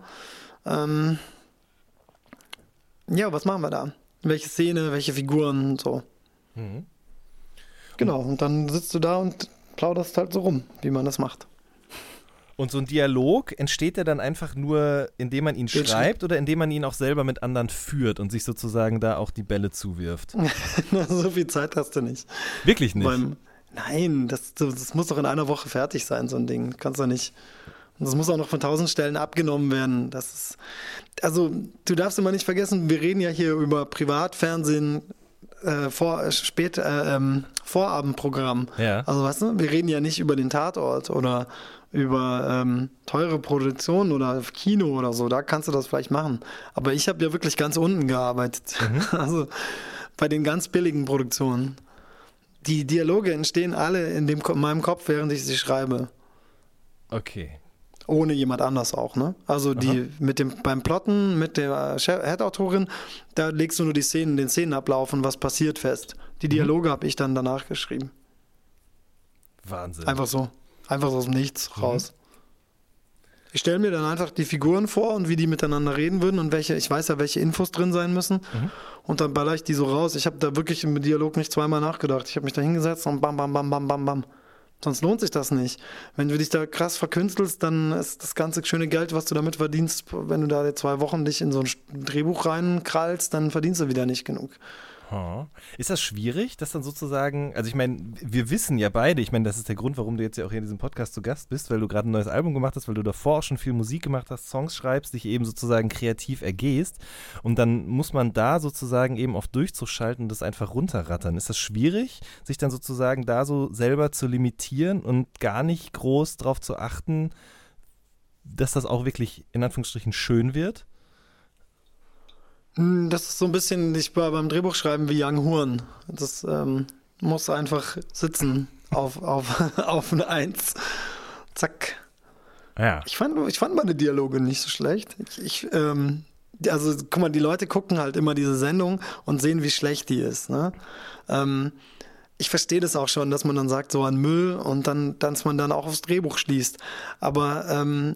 ähm, ja, was machen wir da? Welche Szene, welche Figuren, so. Mhm. Genau, und dann sitzt du da und plauderst halt so rum, wie man das macht. Und so ein Dialog entsteht der dann einfach nur, indem man ihn schreibt oder indem man ihn auch selber mit anderen führt und sich sozusagen da auch die Bälle zuwirft? so viel Zeit hast du nicht. Wirklich nicht? Beim, nein, das, das muss doch in einer Woche fertig sein, so ein Ding. Kannst du nicht. Und das muss auch noch von tausend Stellen abgenommen werden. Das ist, also, du darfst immer nicht vergessen, wir reden ja hier über Privatfernsehen, äh, vor, spät, äh, ähm, Vorabendprogramm. Ja. Also, weißt du, wir reden ja nicht über den Tatort oder über ähm, teure Produktionen oder Kino oder so. Da kannst du das vielleicht machen. Aber ich habe ja wirklich ganz unten gearbeitet. Mhm. Also bei den ganz billigen Produktionen. Die Dialoge entstehen alle in, dem, in meinem Kopf, während ich sie schreibe. Okay, ohne jemand anders auch, ne? Also die Aha. mit dem beim Plotten mit der Head-Autorin, da legst du nur die Szenen, den Szenenablauf und was passiert fest. Die mhm. Dialoge mhm. habe ich dann danach geschrieben. Wahnsinn. Einfach so, einfach aus dem Nichts mhm. raus. Ich stelle mir dann einfach die Figuren vor und wie die miteinander reden würden und welche, ich weiß ja, welche Infos drin sein müssen. Mhm. Und dann baller ich die so raus. Ich habe da wirklich im Dialog nicht zweimal nachgedacht. Ich habe mich da hingesetzt und bam, bam, bam, bam, bam, bam. Sonst lohnt sich das nicht. Wenn du dich da krass verkünstelst, dann ist das ganze schöne Geld, was du damit verdienst, wenn du da zwei Wochen dich in so ein Drehbuch reinkrallst, dann verdienst du wieder nicht genug. Ist das schwierig, dass dann sozusagen, also ich meine, wir wissen ja beide, ich meine, das ist der Grund, warum du jetzt ja auch hier in diesem Podcast zu Gast bist, weil du gerade ein neues Album gemacht hast, weil du davor auch schon viel Musik gemacht hast, Songs schreibst, dich eben sozusagen kreativ ergehst und dann muss man da sozusagen eben auf Durchzug schalten und das einfach runterrattern. Ist das schwierig, sich dann sozusagen da so selber zu limitieren und gar nicht groß darauf zu achten, dass das auch wirklich in Anführungsstrichen schön wird? Hm, das ist so ein bisschen, ich war beim Drehbuchschreiben wie Young Horn. Das ähm, muss einfach sitzen auf, auf, auf eine Eins. Zack. Ja. Ich fand, ich fand meine Dialoge nicht so schlecht. Ich, ich ähm, also guck mal, die Leute gucken halt immer diese Sendung und sehen, wie schlecht die ist. Ne? Ähm, ich verstehe das auch schon, dass man dann sagt, so an Müll und dann, dass man dann auch aufs Drehbuch schließt. Aber ähm,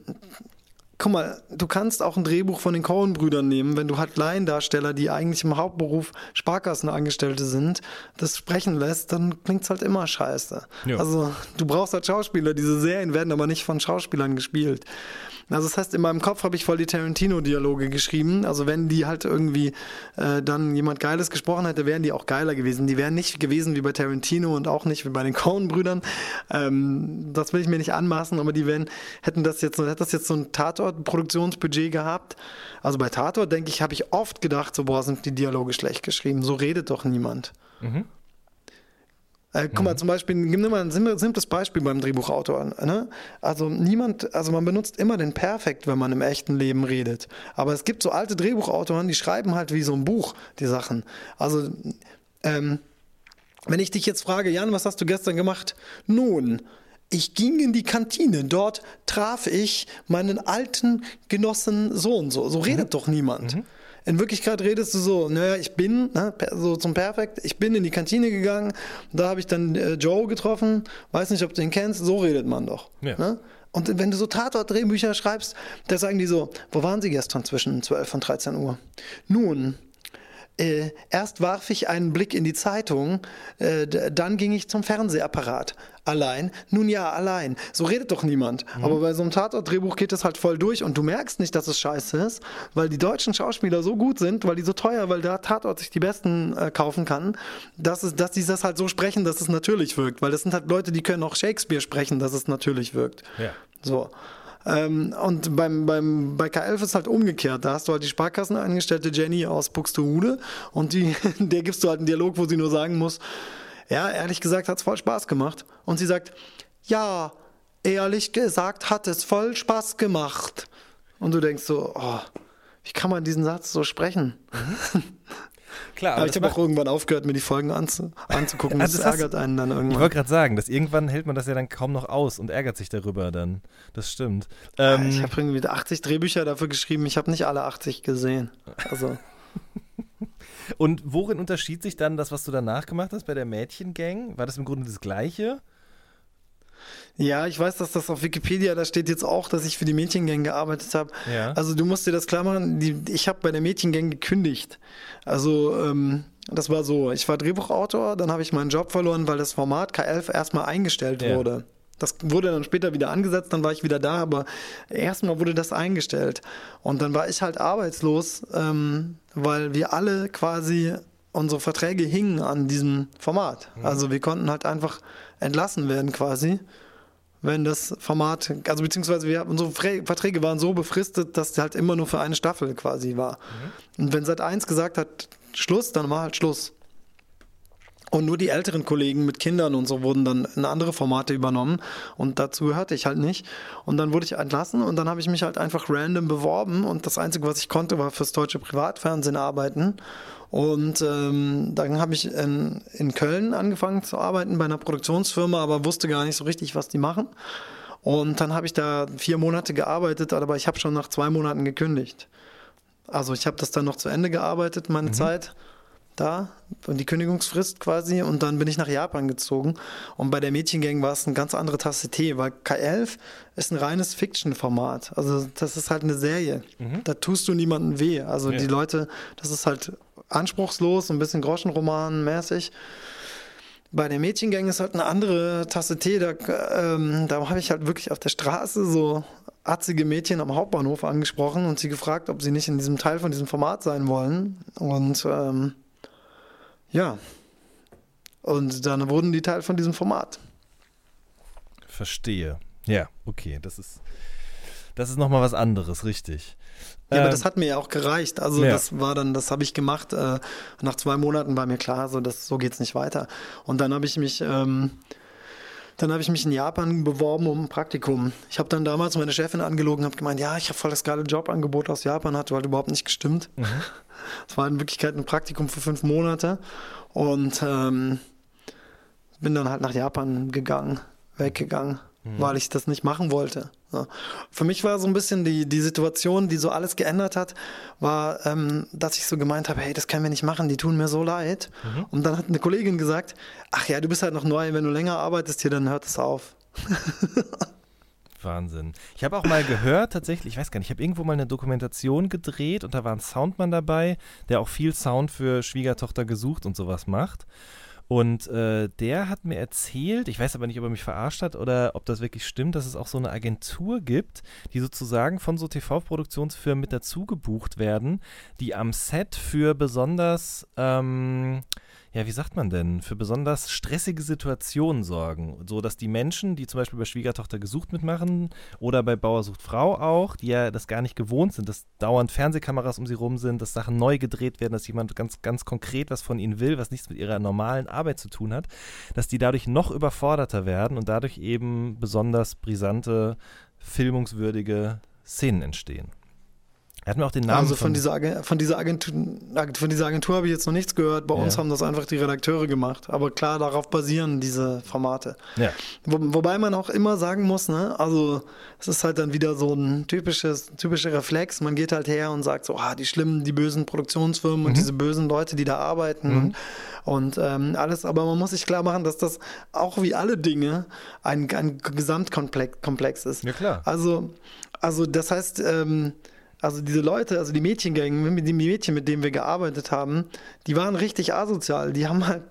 guck mal, du kannst auch ein Drehbuch von den Cohen-Brüdern nehmen, wenn du halt Laiendarsteller, die eigentlich im Hauptberuf Sparkassenangestellte sind, das sprechen lässt, dann klingt's halt immer scheiße. Ja. Also du brauchst halt Schauspieler, diese Serien werden aber nicht von Schauspielern gespielt. Also das heißt, in meinem Kopf habe ich voll die Tarantino-Dialoge geschrieben. Also wenn die halt irgendwie äh, dann jemand Geiles gesprochen hätte, wären die auch geiler gewesen. Die wären nicht gewesen wie bei Tarantino und auch nicht wie bei den Coen-Brüdern. Ähm, das will ich mir nicht anmaßen, aber die wären, hätten das jetzt, hätte das jetzt so ein Tatort-Produktionsbudget gehabt. Also bei Tatort, denke ich, habe ich oft gedacht, so, boah, sind die Dialoge schlecht geschrieben. So redet doch niemand. Mhm. Äh, guck mal, mhm. zum Beispiel, nimm mal ein simples Beispiel beim Drehbuchautor. Ne? Also niemand, also man benutzt immer den Perfekt, wenn man im echten Leben redet. Aber es gibt so alte Drehbuchautoren, die schreiben halt wie so ein Buch die Sachen. Also, ähm, wenn ich dich jetzt frage, Jan, was hast du gestern gemacht? Nun, ich ging in die Kantine, dort traf ich meinen alten Genossen so und so. So redet mhm. doch niemand. Mhm. In Wirklichkeit redest du so, naja, ich bin, ne, so zum Perfekt, ich bin in die Kantine gegangen, da habe ich dann äh, Joe getroffen, weiß nicht, ob du ihn kennst, so redet man doch. Ja. Ne? Und wenn du so Tatort-Drehbücher schreibst, da sagen die so, wo waren sie gestern zwischen 12 und 13 Uhr? Nun, äh, erst warf ich einen Blick in die Zeitung, äh, dann ging ich zum Fernsehapparat. Allein? Nun ja, allein. So redet doch niemand. Mhm. Aber bei so einem Tatort-Drehbuch geht das halt voll durch und du merkst nicht, dass es scheiße ist, weil die deutschen Schauspieler so gut sind, weil die so teuer, weil der Tatort sich die besten äh, kaufen kann, dass, es, dass die das halt so sprechen, dass es natürlich wirkt. Weil das sind halt Leute, die können auch Shakespeare sprechen, dass es natürlich wirkt. Ja. So. Ähm, und beim, beim, bei K11 ist halt umgekehrt. Da hast du halt die Sparkassenangestellte Jenny aus Buxtehude und die, der gibst du halt einen Dialog, wo sie nur sagen muss, ja, ehrlich gesagt hat es voll Spaß gemacht. Und sie sagt, ja, ehrlich gesagt hat es voll Spaß gemacht. Und du denkst so, oh, wie kann man diesen Satz so sprechen? Klar, aber, aber ich habe auch irgendwann aufgehört, mir die Folgen anzu anzugucken. also das, das ärgert einen dann irgendwann. Ich wollte gerade sagen, dass irgendwann hält man das ja dann kaum noch aus und ärgert sich darüber dann. Das stimmt. Ähm, ich habe irgendwie 80 Drehbücher dafür geschrieben. Ich habe nicht alle 80 gesehen. Also. Und worin unterschied sich dann das, was du danach gemacht hast bei der Mädchengang? War das im Grunde das Gleiche? Ja, ich weiß, dass das auf Wikipedia, da steht jetzt auch, dass ich für die Mädchengang gearbeitet habe. Ja. Also du musst dir das klar machen, die, ich habe bei der Mädchengang gekündigt. Also ähm, das war so, ich war Drehbuchautor, dann habe ich meinen Job verloren, weil das Format K11 erstmal eingestellt ja. wurde. Das wurde dann später wieder angesetzt, dann war ich wieder da, aber erstmal wurde das eingestellt. Und dann war ich halt arbeitslos, ähm, weil wir alle quasi, unsere Verträge hingen an diesem Format. Mhm. Also wir konnten halt einfach entlassen werden quasi wenn das Format, also beziehungsweise wir, unsere Verträge waren so befristet, dass es halt immer nur für eine Staffel quasi war. Mhm. Und wenn Sat 1 gesagt hat, Schluss, dann war halt Schluss. Und nur die älteren Kollegen mit Kindern und so wurden dann in andere Formate übernommen und dazu gehörte ich halt nicht. Und dann wurde ich entlassen und dann habe ich mich halt einfach random beworben und das Einzige, was ich konnte, war fürs deutsche Privatfernsehen arbeiten. Und ähm, dann habe ich in, in Köln angefangen zu arbeiten bei einer Produktionsfirma, aber wusste gar nicht so richtig, was die machen. Und dann habe ich da vier Monate gearbeitet, aber ich habe schon nach zwei Monaten gekündigt. Also ich habe das dann noch zu Ende gearbeitet, meine mhm. Zeit da und die Kündigungsfrist quasi und dann bin ich nach Japan gezogen und bei der Mädchengang war es eine ganz andere Tasse Tee, weil K11 ist ein reines Fiction-Format, also das ist halt eine Serie, mhm. da tust du niemandem weh, also ja. die Leute, das ist halt anspruchslos, ein bisschen Groschenroman-mäßig. Bei der Mädchengang ist halt eine andere Tasse Tee. Da, ähm, da habe ich halt wirklich auf der Straße so atzige Mädchen am Hauptbahnhof angesprochen und sie gefragt, ob sie nicht in diesem Teil von diesem Format sein wollen. Und ähm, ja, und dann wurden die Teil von diesem Format. Verstehe. Ja, okay, das ist, das ist nochmal was anderes, richtig. Ja, aber das ähm, hat mir ja auch gereicht. Also ja. das war dann, das habe ich gemacht. Äh, nach zwei Monaten war mir klar, so das, so geht's nicht weiter. Und dann habe ich mich, ähm, dann habe ich mich in Japan beworben um ein Praktikum. Ich habe dann damals meine Chefin angelogen, habe gemeint, ja, ich habe voll das geile Jobangebot aus Japan, hat halt überhaupt nicht gestimmt. Mhm. Es mhm. war in Wirklichkeit ein Praktikum für fünf Monate und ähm, bin dann halt nach Japan gegangen, weggegangen mhm. weil ich das nicht machen wollte. Ja. Für mich war so ein bisschen die, die Situation, die so alles geändert hat, war, ähm, dass ich so gemeint habe, hey, das können wir nicht machen, die tun mir so leid. Mhm. Und dann hat eine Kollegin gesagt, ach ja, du bist halt noch neu, wenn du länger arbeitest hier, dann hört es auf. Wahnsinn. Ich habe auch mal gehört, tatsächlich, ich weiß gar nicht, ich habe irgendwo mal eine Dokumentation gedreht und da war ein Soundmann dabei, der auch viel Sound für Schwiegertochter gesucht und sowas macht. Und äh, der hat mir erzählt, ich weiß aber nicht, ob er mich verarscht hat oder ob das wirklich stimmt, dass es auch so eine Agentur gibt, die sozusagen von so TV-Produktionsfirmen mit dazu gebucht werden, die am Set für besonders ähm, ja, wie sagt man denn, für besonders stressige Situationen sorgen. So dass die Menschen, die zum Beispiel bei Schwiegertochter gesucht mitmachen oder bei Bauer sucht Frau auch, die ja das gar nicht gewohnt sind, dass dauernd Fernsehkameras um sie rum sind, dass Sachen neu gedreht werden, dass jemand ganz, ganz konkret was von ihnen will, was nichts mit ihrer normalen Arbeit zu tun hat, dass die dadurch noch überforderter werden und dadurch eben besonders brisante, filmungswürdige Szenen entstehen. Er hat mir auch den Namen. Also von, dieser, von, dieser, Agentur, von dieser Agentur habe ich jetzt noch nichts gehört. Bei ja. uns haben das einfach die Redakteure gemacht. Aber klar, darauf basieren diese Formate. Ja. Wo, wobei man auch immer sagen muss, ne, also es ist halt dann wieder so ein typisches, typischer Reflex. Man geht halt her und sagt so, ah, die schlimmen, die bösen Produktionsfirmen mhm. und diese bösen Leute, die da arbeiten mhm. und, und ähm, alles. Aber man muss sich klar machen, dass das auch wie alle Dinge ein, ein Gesamtkomplex ist. Ja, klar. Also, also das heißt, ähm, also diese Leute, also die Mädchengänge, die Mädchen, mit denen wir gearbeitet haben, die waren richtig asozial. Die haben halt,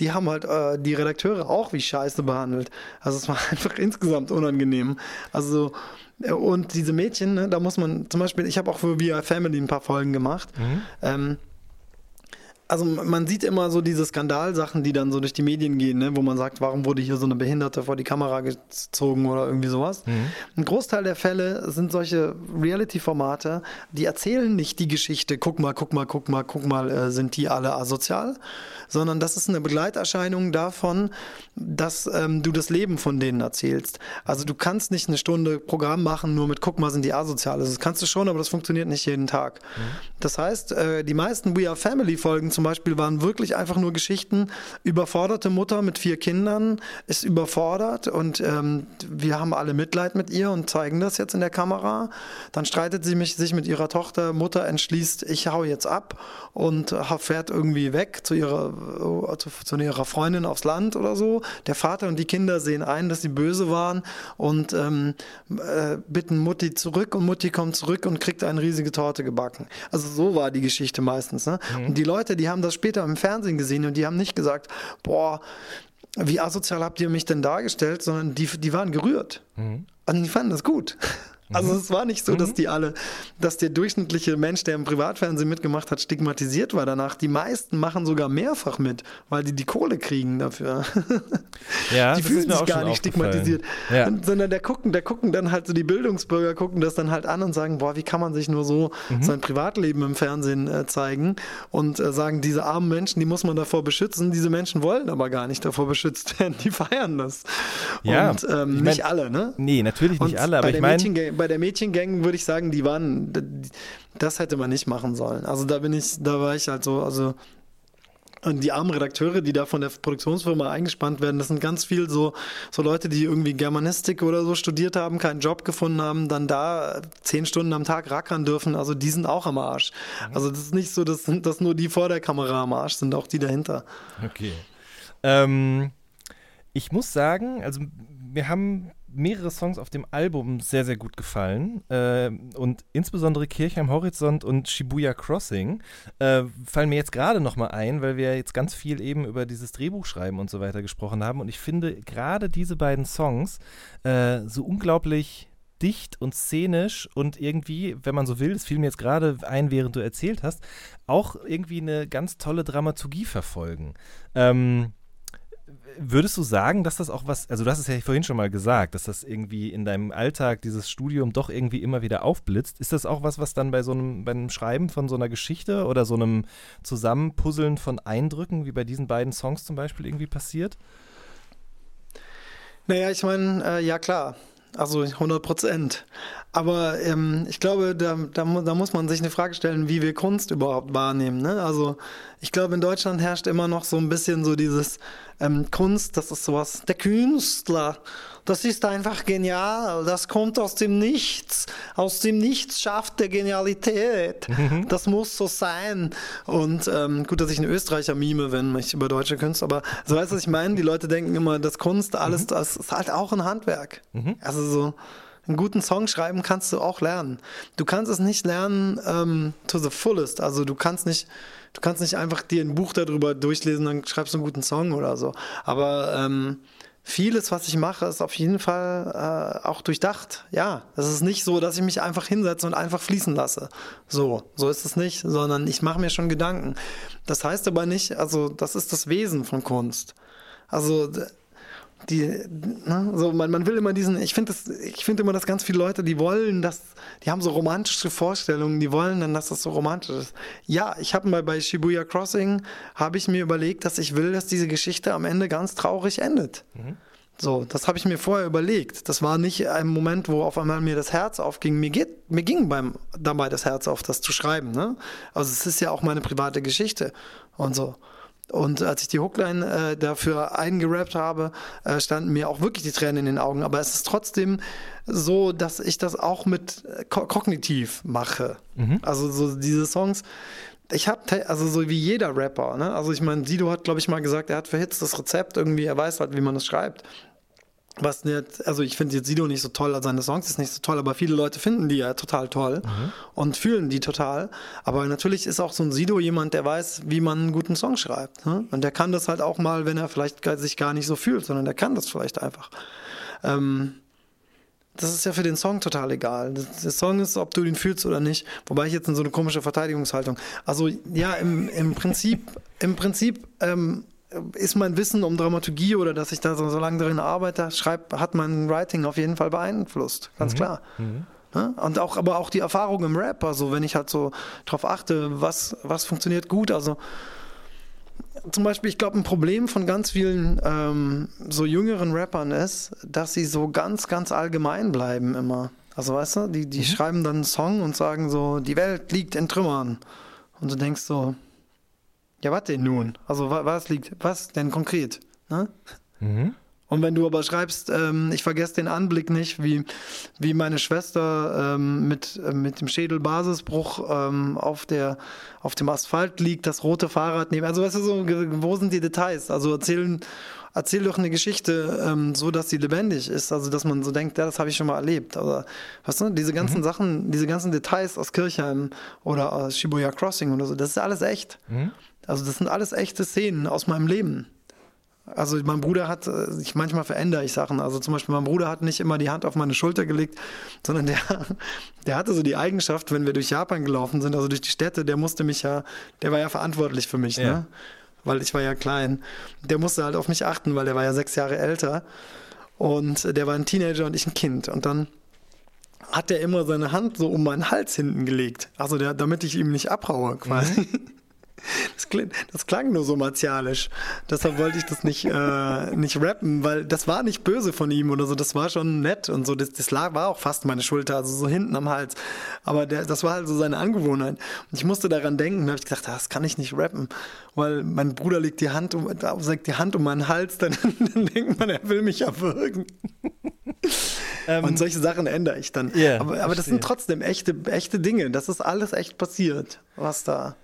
die haben halt äh, die Redakteure auch wie Scheiße behandelt. Also es war einfach insgesamt unangenehm. Also äh, und diese Mädchen, ne, da muss man zum Beispiel, ich habe auch für VR Family ein paar Folgen gemacht. Mhm. Ähm, also man sieht immer so diese Skandalsachen, die dann so durch die Medien gehen, ne? wo man sagt, warum wurde hier so eine Behinderte vor die Kamera gezogen oder irgendwie sowas. Mhm. Ein Großteil der Fälle sind solche Reality-Formate, die erzählen nicht die Geschichte, guck mal, guck mal, guck mal, guck mal, äh, sind die alle asozial, sondern das ist eine Begleiterscheinung davon, dass ähm, du das Leben von denen erzählst. Also du kannst nicht eine Stunde Programm machen, nur mit guck mal, sind die asozial. Also das kannst du schon, aber das funktioniert nicht jeden Tag. Mhm. Das heißt, äh, die meisten We Are Family Folgen zum Beispiel waren wirklich einfach nur Geschichten. Überforderte Mutter mit vier Kindern ist überfordert und ähm, wir haben alle Mitleid mit ihr und zeigen das jetzt in der Kamera. Dann streitet sie mich, sich mit ihrer Tochter. Mutter entschließt, ich hau jetzt ab und fährt irgendwie weg zu ihrer, zu, zu ihrer Freundin aufs Land oder so. Der Vater und die Kinder sehen ein, dass sie böse waren und ähm, äh, bitten Mutti zurück und Mutti kommt zurück und kriegt eine riesige Torte gebacken. Also so war die Geschichte meistens. Ne? Mhm. Und die Leute, die haben das später im Fernsehen gesehen und die haben nicht gesagt, boah, wie asozial habt ihr mich denn dargestellt, sondern die, die waren gerührt. Mhm. Und die fanden das gut. Also mhm. es war nicht so, dass mhm. die alle, dass der durchschnittliche Mensch, der im Privatfernsehen mitgemacht hat, stigmatisiert war danach. Die meisten machen sogar mehrfach mit, weil die die Kohle kriegen dafür. Ja, die fühlen sich gar nicht stigmatisiert, ja. sondern der gucken, der gucken dann halt so die Bildungsbürger gucken das dann halt an und sagen, boah, wie kann man sich nur so mhm. sein Privatleben im Fernsehen äh, zeigen und äh, sagen, diese armen Menschen, die muss man davor beschützen. Diese Menschen wollen aber gar nicht davor beschützt werden. Die feiern das. Ja, und ähm, ich mein, nicht alle, ne? Nee, natürlich nicht und alle, aber ich meine bei der Mädchengang würde ich sagen, die waren, das hätte man nicht machen sollen. Also da bin ich, da war ich halt so, also und die armen Redakteure, die da von der Produktionsfirma eingespannt werden, das sind ganz viel so, so Leute, die irgendwie Germanistik oder so studiert haben, keinen Job gefunden haben, dann da zehn Stunden am Tag rackern dürfen. Also die sind auch am Arsch. Mhm. Also das ist nicht so, dass, dass nur die vor der Kamera am Arsch sind, auch die dahinter. Okay. Ähm, ich muss sagen, also wir haben mehrere Songs auf dem Album sehr, sehr gut gefallen. Äh, und insbesondere Kirche am Horizont und Shibuya Crossing äh, fallen mir jetzt gerade nochmal ein, weil wir jetzt ganz viel eben über dieses Drehbuchschreiben und so weiter gesprochen haben. Und ich finde gerade diese beiden Songs äh, so unglaublich dicht und szenisch und irgendwie, wenn man so will, es fiel mir jetzt gerade ein, während du erzählt hast, auch irgendwie eine ganz tolle Dramaturgie verfolgen. Ähm, würdest du sagen, dass das auch was, also du hast es ja vorhin schon mal gesagt, dass das irgendwie in deinem Alltag, dieses Studium doch irgendwie immer wieder aufblitzt. Ist das auch was, was dann bei so einem, beim Schreiben von so einer Geschichte oder so einem Zusammenpuzzeln von Eindrücken, wie bei diesen beiden Songs zum Beispiel, irgendwie passiert? Naja, ich meine, äh, ja klar. Also 100 Prozent. Aber ähm, ich glaube, da, da, da, muss man sich eine Frage stellen, wie wir Kunst überhaupt wahrnehmen. Ne? Also ich glaube, in Deutschland herrscht immer noch so ein bisschen so dieses ähm, Kunst, das ist sowas, der Künstler, das ist einfach genial, das kommt aus dem Nichts, aus dem Nichts schafft der Genialität, mhm. das muss so sein. Und ähm, gut, dass ich einen Österreicher mime, wenn ich über deutsche Künstler, aber so weißt du, was ich meine? Die Leute denken immer, das Kunst, alles, mhm. das ist halt auch ein Handwerk. Mhm. Also so einen guten Song schreiben kannst du auch lernen. Du kannst es nicht lernen ähm, to the fullest. Also du kannst nicht, du kannst nicht einfach dir ein Buch darüber durchlesen, dann schreibst du einen guten Song oder so. Aber ähm, vieles, was ich mache, ist auf jeden Fall äh, auch durchdacht. Ja, es ist nicht so, dass ich mich einfach hinsetze und einfach fließen lasse. So, so ist es nicht, sondern ich mache mir schon Gedanken. Das heißt aber nicht, also das ist das Wesen von Kunst. Also die, ne, so man, man will immer diesen, ich finde das, ich finde immer, dass ganz viele Leute, die wollen das, die haben so romantische Vorstellungen, die wollen dann, dass das so romantisch ist. Ja, ich habe mal bei Shibuya Crossing, habe ich mir überlegt, dass ich will, dass diese Geschichte am Ende ganz traurig endet. Mhm. So, das habe ich mir vorher überlegt. Das war nicht ein Moment, wo auf einmal mir das Herz aufging. Mir, geht, mir ging beim, dabei das Herz auf, das zu schreiben. Ne? Also es ist ja auch meine private Geschichte und so. Und als ich die Hookline äh, dafür eingerappt habe, äh, standen mir auch wirklich die Tränen in den Augen. Aber es ist trotzdem so, dass ich das auch mit äh, ko kognitiv mache. Mhm. Also so diese Songs. Ich habe also so wie jeder Rapper, ne? Also ich meine, Sido hat glaube ich mal gesagt, er hat für Hits das Rezept irgendwie, er weiß halt, wie man es schreibt was nicht, also ich finde jetzt Sido nicht so toll, seine Songs ist nicht so toll, aber viele Leute finden die ja total toll mhm. und fühlen die total. Aber natürlich ist auch so ein Sido jemand, der weiß, wie man einen guten Song schreibt. Ne? Und der kann das halt auch mal, wenn er vielleicht sich gar nicht so fühlt, sondern der kann das vielleicht einfach. Ähm, das ist ja für den Song total egal. Der Song ist, ob du ihn fühlst oder nicht. Wobei ich jetzt in so eine komische Verteidigungshaltung. Also ja, im, im Prinzip, im Prinzip ähm, ist mein Wissen um Dramaturgie oder dass ich da so, so lange darin arbeite, schreib, hat mein Writing auf jeden Fall beeinflusst, ganz mhm. klar. Mhm. Ja? Und auch, aber auch die Erfahrung im Rap, also wenn ich halt so drauf achte, was, was funktioniert gut, also zum Beispiel, ich glaube, ein Problem von ganz vielen ähm, so jüngeren Rappern ist, dass sie so ganz, ganz allgemein bleiben immer. Also weißt du, die, die mhm. schreiben dann einen Song und sagen so, die Welt liegt in Trümmern. Und du denkst so, Ja, was denn nun? Also was liegt, was denn konkret? Ne? Mhm. Und wenn du aber schreibst, ähm, ich vergesse den Anblick nicht, wie, wie meine Schwester ähm, mit, äh, mit dem Schädelbasisbruch ähm, auf, der, auf dem Asphalt liegt, das rote Fahrrad neben. Also weißt du so, wo sind die Details? Also erzählen, erzähl doch eine Geschichte ähm, so, dass sie lebendig ist. Also dass man so denkt, ja, das habe ich schon mal erlebt. Aber weißt du, diese ganzen mhm. Sachen, diese ganzen Details aus Kirchheim oder aus Shibuya Crossing oder so, das ist alles echt. Mhm. Also das sind alles echte Szenen aus meinem Leben. Also mein Bruder hat, äh, ich manchmal verändere ich Sachen. Also zum Beispiel mein Bruder hat nicht immer die Hand auf meine Schulter gelegt, sondern der, der hatte so die Eigenschaft, wenn wir durch Japan gelaufen sind, also durch die Städte, der musste mich ja, der war ja verantwortlich für mich, ja. ne? Weil ich war ja klein. Der musste halt auf mich achten, weil der war ja sechs Jahre älter. Und der war ein Teenager und ich ein Kind. Und dann hat der immer seine Hand so um meinen Hals hinten gelegt. Also der, damit ich ihm nicht abhaue quasi. Mhm. Das, klang, das klang nur so martialisch. Deshalb wollte ich das nicht, äh, nicht rappen, weil das war nicht böse von ihm oder so. Das war schon nett und so. Das, das lag, war auch fast meine Schulter, also so hinten am Hals. Aber der, das war halt so seine Angewohnheit. Und ich musste daran denken. Da habe ich gedacht, das kann ich nicht rappen, weil mein Bruder legt die Hand um, legt die Hand um meinen Hals. Dann, dann denkt man, er will mich erwürgen. Ähm, und solche Sachen ändere ich dann. Yeah, aber, aber das sind trotzdem echte, echte Dinge. Das ist alles echt passiert, was da.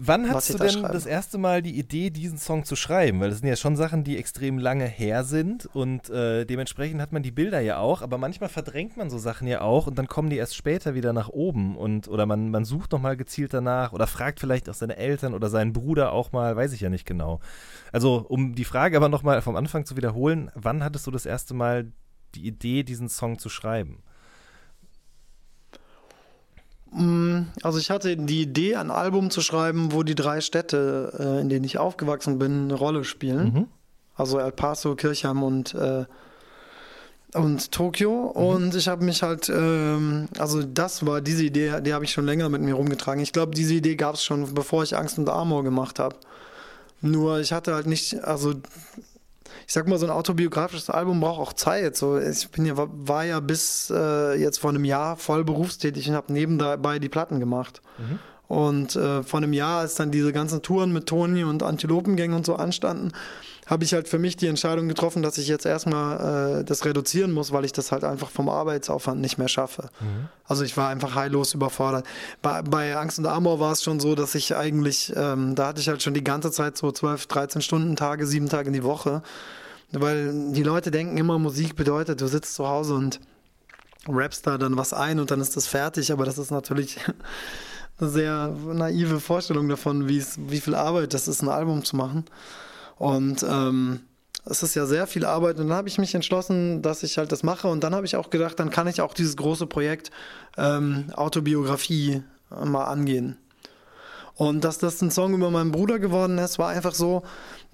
Wann hast du denn da das erste Mal die Idee, diesen Song zu schreiben? Weil das sind ja schon Sachen, die extrem lange her sind und äh, dementsprechend hat man die Bilder ja auch, aber manchmal verdrängt man so Sachen ja auch und dann kommen die erst später wieder nach oben und oder man, man sucht nochmal gezielt danach oder fragt vielleicht auch seine Eltern oder seinen Bruder auch mal, weiß ich ja nicht genau. Also um die Frage aber nochmal vom Anfang zu wiederholen, wann hattest du das erste Mal die Idee, diesen Song zu schreiben? Mm, also ich hatte die Idee, ein Album zu schreiben, wo die drei Städte, äh, in denen ich aufgewachsen bin, eine Rolle spielen. Mhm. Also El Paso, Kirchheim und, äh, und Tokio. Mhm. Und ich habe mich halt, ähm, also das war diese Idee, die habe ich schon länger mit mir rumgetragen. Ich glaube, diese Idee gab es schon, bevor ich Angst und Amor gemacht habe. Nur ich hatte halt nicht, also ich sag mal, so ein autobiografisches Album braucht auch Zeit. So, ich bin ja, war ja bis äh, jetzt vor einem Jahr voll berufstätig und habe nebenbei die Platten gemacht. Mhm. Und äh, vor einem Jahr, als dann diese ganzen Touren mit Toni und Antilopengängen und so anstanden, habe ich halt für mich die Entscheidung getroffen, dass ich jetzt erstmal äh, das reduzieren muss, weil ich das halt einfach vom Arbeitsaufwand nicht mehr schaffe. Mhm. Also ich war einfach heillos überfordert. Bei, bei Angst und Amor war es schon so, dass ich eigentlich, ähm, da hatte ich halt schon die ganze Zeit so 12, 13 Stunden Tage, sieben Tage in die Woche. Weil die Leute denken immer, Musik bedeutet, du sitzt zu Hause und rappst da dann was ein und dann ist das fertig, aber das ist natürlich eine sehr naive Vorstellung davon, wie viel Arbeit das ist, ein Album zu machen. Und ähm, es ist ja sehr viel Arbeit und dann habe ich mich entschlossen, dass ich halt das mache und dann habe ich auch gedacht, dann kann ich auch dieses große Projekt ähm, Autobiografie mal angehen. Und dass das ein Song über meinen Bruder geworden ist, war einfach so,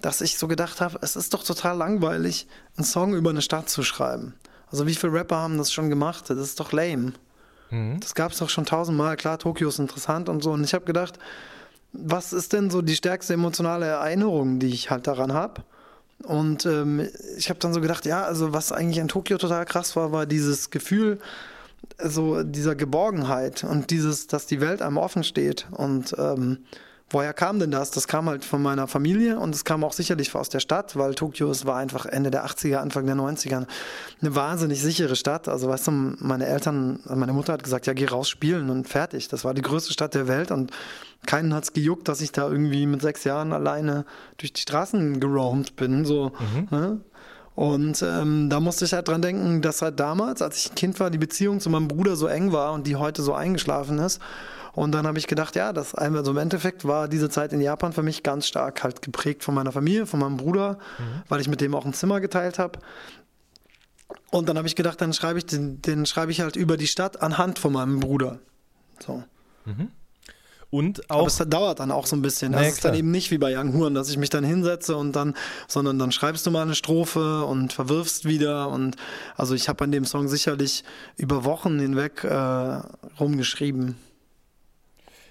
dass ich so gedacht habe, es ist doch total langweilig, einen Song über eine Stadt zu schreiben. Also wie viele Rapper haben das schon gemacht? Das ist doch lame. Mhm. Das gab es doch schon tausendmal. Klar, Tokio ist interessant und so. Und ich habe gedacht, was ist denn so die stärkste emotionale Erinnerung, die ich halt daran habe? Und ähm, ich habe dann so gedacht, ja, also was eigentlich in Tokio total krass war, war dieses Gefühl, so dieser Geborgenheit und dieses, dass die Welt einem offen steht. Und ähm, woher kam denn das? Das kam halt von meiner Familie und es kam auch sicherlich aus der Stadt, weil Tokio, es war einfach Ende der 80er, Anfang der 90er eine wahnsinnig sichere Stadt. Also weißt du, meine Eltern, meine Mutter hat gesagt, ja, geh raus spielen und fertig. Das war die größte Stadt der Welt und keinen hat es gejuckt, dass ich da irgendwie mit sechs Jahren alleine durch die Straßen geroamt bin. So, mhm. ne? Und ähm, da musste ich halt dran denken, dass halt damals, als ich ein Kind war, die Beziehung zu meinem Bruder so eng war und die heute so eingeschlafen ist. Und dann habe ich gedacht, ja, das also im Endeffekt war diese Zeit in Japan für mich ganz stark halt geprägt von meiner Familie, von meinem Bruder, mhm. weil ich mit dem auch ein Zimmer geteilt habe. Und dann habe ich gedacht, dann schreibe ich den, den schreibe ich halt über die Stadt anhand von meinem Bruder. So. Mhm. Und auch. Aber es dauert dann auch so ein bisschen. Das naja, ist dann eben nicht wie bei Young Huren, dass ich mich dann hinsetze und dann, sondern dann schreibst du mal eine Strophe und verwirfst wieder. Und also ich habe an dem Song sicherlich über Wochen hinweg äh, rumgeschrieben.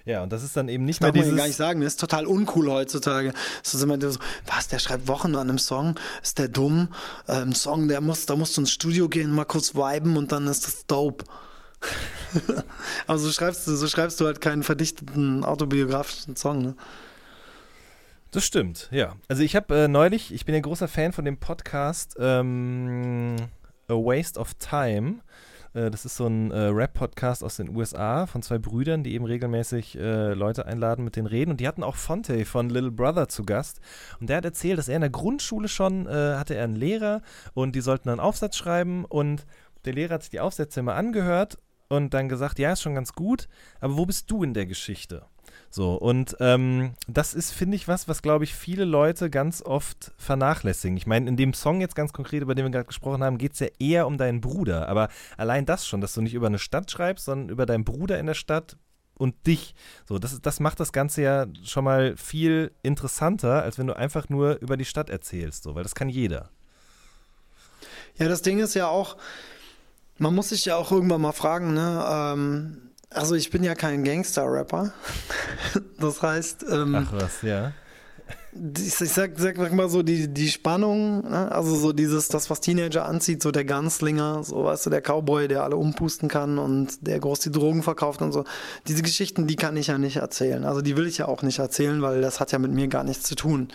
Ja, und das ist dann eben nicht das mehr dieses... man gar nicht sagen, das ist total uncool heutzutage. Das ist immer so, was, der schreibt Wochen an einem Song, ist der dumm? Äh, ein Song, der muss, da musst du ins Studio gehen, mal kurz viben und dann ist das dope. Aber so schreibst du, so schreibst du halt keinen verdichteten autobiografischen Song, ne? Das stimmt, ja. Also ich habe äh, neulich, ich bin ein großer Fan von dem Podcast ähm, A Waste of Time. Äh, das ist so ein äh, Rap-Podcast aus den USA von zwei Brüdern, die eben regelmäßig äh, Leute einladen, mit denen reden. Und die hatten auch Fonte von Little Brother zu Gast. Und der hat erzählt, dass er in der Grundschule schon äh, hatte er einen Lehrer und die sollten einen Aufsatz schreiben und der Lehrer hat sich die Aufsätze immer angehört und dann gesagt, ja, ist schon ganz gut, aber wo bist du in der Geschichte? So, und ähm, das ist, finde ich, was, was, glaube ich, viele Leute ganz oft vernachlässigen. Ich meine, in dem Song jetzt ganz konkret, über den wir gerade gesprochen haben, geht es ja eher um deinen Bruder. Aber allein das schon, dass du nicht über eine Stadt schreibst, sondern über deinen Bruder in der Stadt und dich. So, das, das macht das Ganze ja schon mal viel interessanter, als wenn du einfach nur über die Stadt erzählst, so, weil das kann jeder. Ja, das Ding ist ja auch, man muss sich ja auch irgendwann mal fragen, ne, ähm, also ich bin ja kein Gangster-Rapper. Das heißt. Ähm, Ach was, ja ich sag, sag, sag mal so, die, die Spannung, ne? also so dieses, das, was Teenager anzieht, so der Ganzlinger, so weißt du, der Cowboy, der alle umpusten kann und der groß die Drogen verkauft und so. Diese Geschichten, die kann ich ja nicht erzählen. Also die will ich ja auch nicht erzählen, weil das hat ja mit mir gar nichts zu tun.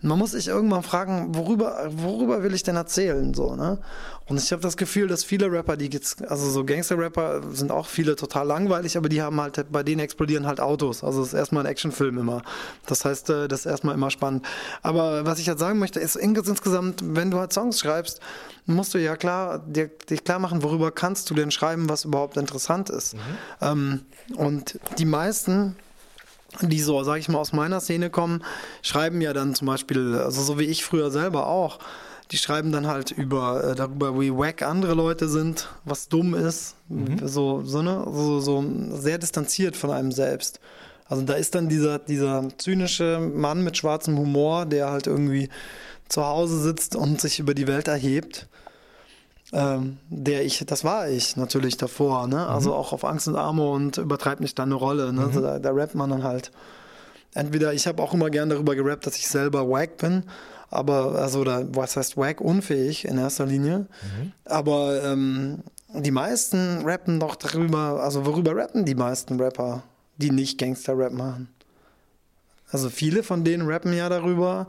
Man muss sich irgendwann fragen, worüber, worüber will ich denn erzählen, so, ne? Und ich habe das Gefühl, dass viele Rapper, die jetzt, also so Gangster-Rapper sind auch viele total langweilig, aber die haben halt, bei denen explodieren halt Autos. Also das ist erstmal ein Actionfilm immer. Das heißt, äh, das ist erstmal immer spannend. Aber was ich halt sagen möchte, ist insgesamt, wenn du halt Songs schreibst, musst du ja klar, dir, dich klar machen, worüber kannst du denn schreiben, was überhaupt interessant ist. Mhm. Ähm, und die meisten die so, sag ich mal, aus meiner Szene kommen, schreiben ja dann zum Beispiel, also so wie ich früher selber auch, die schreiben dann halt über äh, darüber, wie wack andere Leute sind, was dumm ist, mhm. so, so, ne? so, so sehr distanziert von einem selbst. Also da ist dann dieser, dieser zynische Mann mit schwarzem Humor, der halt irgendwie zu Hause sitzt und sich über die Welt erhebt. Ähm, der ich, das war ich natürlich davor, ne? Also mhm. auch auf Angst und Armut und übertreibt nicht dann eine Rolle. Ne? Mhm. Also da, da rappt man dann halt. Entweder, ich habe auch immer gern darüber gerappt, dass ich selber wack bin, aber, also, oder was heißt wack, unfähig in erster Linie. Mhm. Aber ähm, die meisten rappen doch darüber, also worüber rappen die meisten Rapper, die nicht Gangster-Rap machen? Also viele von denen rappen ja darüber,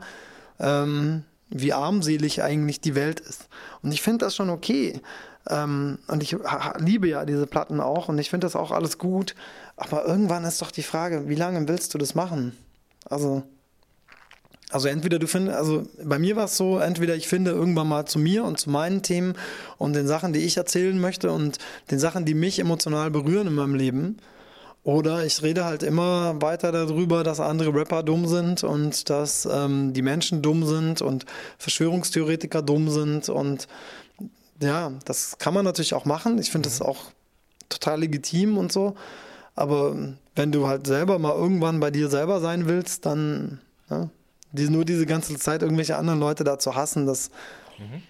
ähm, wie armselig eigentlich die Welt ist. Und ich finde das schon okay. Ähm, und ich liebe ja diese Platten auch und ich finde das auch alles gut. Aber irgendwann ist doch die Frage, wie lange willst du das machen? Also, also entweder du findest, also bei mir war es so, entweder ich finde irgendwann mal zu mir und zu meinen Themen und den Sachen, die ich erzählen möchte und den Sachen, die mich emotional berühren in meinem Leben. Oder ich rede halt immer weiter darüber, dass andere Rapper dumm sind und dass ähm, die Menschen dumm sind und Verschwörungstheoretiker dumm sind. Und ja, das kann man natürlich auch machen. Ich finde mhm. das auch total legitim und so. Aber wenn du halt selber mal irgendwann bei dir selber sein willst, dann ja, die, nur diese ganze Zeit irgendwelche anderen Leute da zu hassen, das, mhm.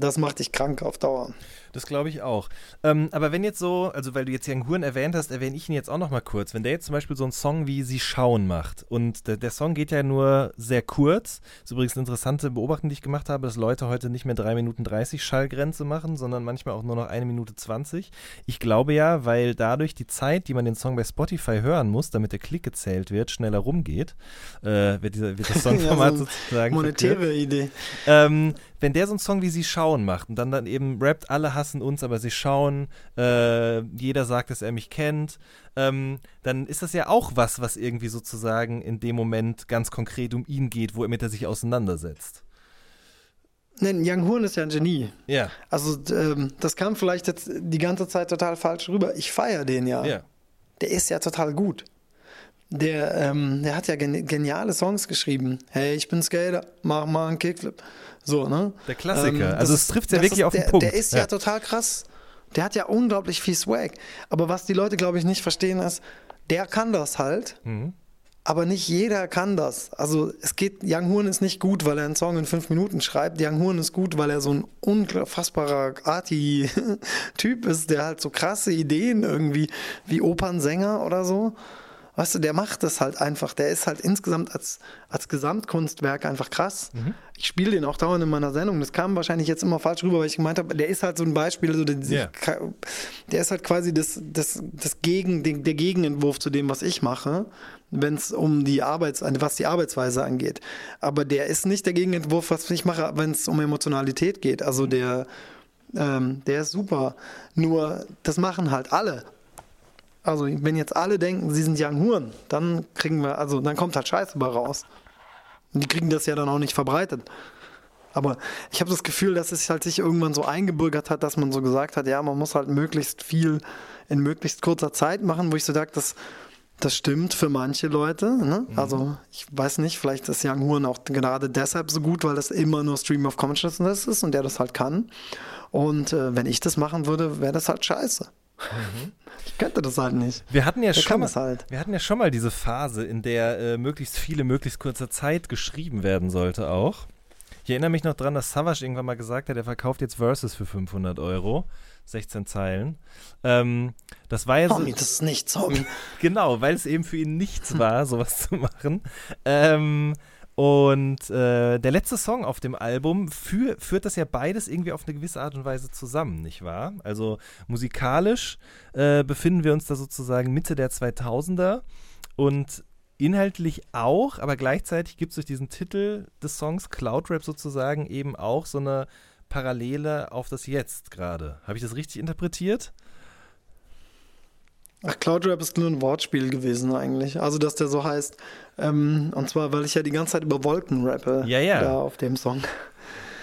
das macht dich krank auf Dauer. Das glaube ich auch. Ähm, aber wenn jetzt so, also weil du jetzt Jan Huren erwähnt hast, erwähne ich ihn jetzt auch noch mal kurz. Wenn der jetzt zum Beispiel so einen Song wie Sie schauen macht und der, der Song geht ja nur sehr kurz, ist übrigens eine interessante Beobachtung, die ich gemacht habe, dass Leute heute nicht mehr 3 Minuten 30 Schallgrenze machen, sondern manchmal auch nur noch 1 Minute 20. Ich glaube ja, weil dadurch die Zeit, die man den Song bei Spotify hören muss, damit der Klick gezählt wird, schneller rumgeht, äh, wird, dieser, wird das Songformat ja, so sozusagen. Monetäre verkürzt. Idee. Ähm, wenn der so einen Song wie Sie schauen macht und dann dann eben rappt, alle hassen uns, aber sie schauen, äh, jeder sagt, dass er mich kennt, ähm, dann ist das ja auch was, was irgendwie sozusagen in dem Moment ganz konkret um ihn geht, womit er sich auseinandersetzt. Nein, Young Horn ist ja ein Genie. Ja. Also ähm, das kam vielleicht jetzt die ganze Zeit total falsch rüber. Ich feiere den ja. Ja. Der ist ja total gut. Der, ähm, der hat ja geniale Songs geschrieben. Hey, ich bin Skater, mach mal einen Kickflip. So, ne? Der Klassiker. Ähm, also es trifft ja wirklich ist, auf den der, Punkt. Der ist ja. ja total krass. Der hat ja unglaublich viel Swag. Aber was die Leute, glaube ich, nicht verstehen, ist, der kann das halt. Mhm. Aber nicht jeder kann das. Also es geht, Young Horn ist nicht gut, weil er einen Song in fünf Minuten schreibt. Young Horn ist gut, weil er so ein unfassbarer Arti-Typ ist, der halt so krasse Ideen irgendwie, wie Opernsänger oder so. Weißt du, der macht das halt einfach. Der ist halt insgesamt als, als Gesamtkunstwerk einfach krass. Mhm. Ich spiele den auch dauernd in meiner Sendung. Das kam wahrscheinlich jetzt immer falsch rüber, weil ich gemeint habe, der ist halt so ein Beispiel, so der, yeah. der ist halt quasi das, das, das Gegen, der Gegenentwurf zu dem, was ich mache, wenn es um die Arbeits, was die Arbeitsweise angeht. Aber der ist nicht der Gegenentwurf, was ich mache, wenn es um Emotionalität geht. Also mhm. der, ähm, der ist super. Nur, das machen halt alle. Also wenn jetzt alle denken, sie sind Young Huren, dann kriegen wir, also dann kommt halt Scheiße bei raus. Und die kriegen das ja dann auch nicht verbreitet. Aber ich habe das Gefühl, dass es halt sich irgendwann so eingebürgert hat, dass man so gesagt hat, ja, man muss halt möglichst viel in möglichst kurzer Zeit machen, wo ich so sage, das, das stimmt für manche Leute. Ne? Mhm. Also ich weiß nicht, vielleicht ist Young Huren auch gerade deshalb so gut, weil das immer nur Stream of Consciousness ist und der das halt kann. Und äh, wenn ich das machen würde, wäre das halt scheiße. Mhm. Ich könnte das halt nicht. Wir hatten ja, schon mal, halt. wir hatten ja schon mal diese Phase, in der äh, möglichst viele, möglichst kurzer Zeit geschrieben werden sollte auch. Ich erinnere mich noch dran, dass Savage irgendwann mal gesagt hat, er verkauft jetzt Verses für 500 Euro. 16 Zeilen. Ähm, das war ja so. Homie, das ist nichts, Homie. genau, weil es eben für ihn nichts war, sowas zu machen. Ähm, und äh, der letzte Song auf dem Album für, führt das ja beides irgendwie auf eine gewisse Art und Weise zusammen, nicht wahr? Also musikalisch äh, befinden wir uns da sozusagen Mitte der 2000er und inhaltlich auch, aber gleichzeitig gibt es durch diesen Titel des Songs Cloud Rap sozusagen eben auch so eine Parallele auf das Jetzt gerade. Habe ich das richtig interpretiert? Ach, Cloudrap ist nur ein Wortspiel gewesen eigentlich. Also, dass der so heißt. Ähm, und zwar, weil ich ja die ganze Zeit über Wolken rappe. Ja, ja. Da auf dem Song.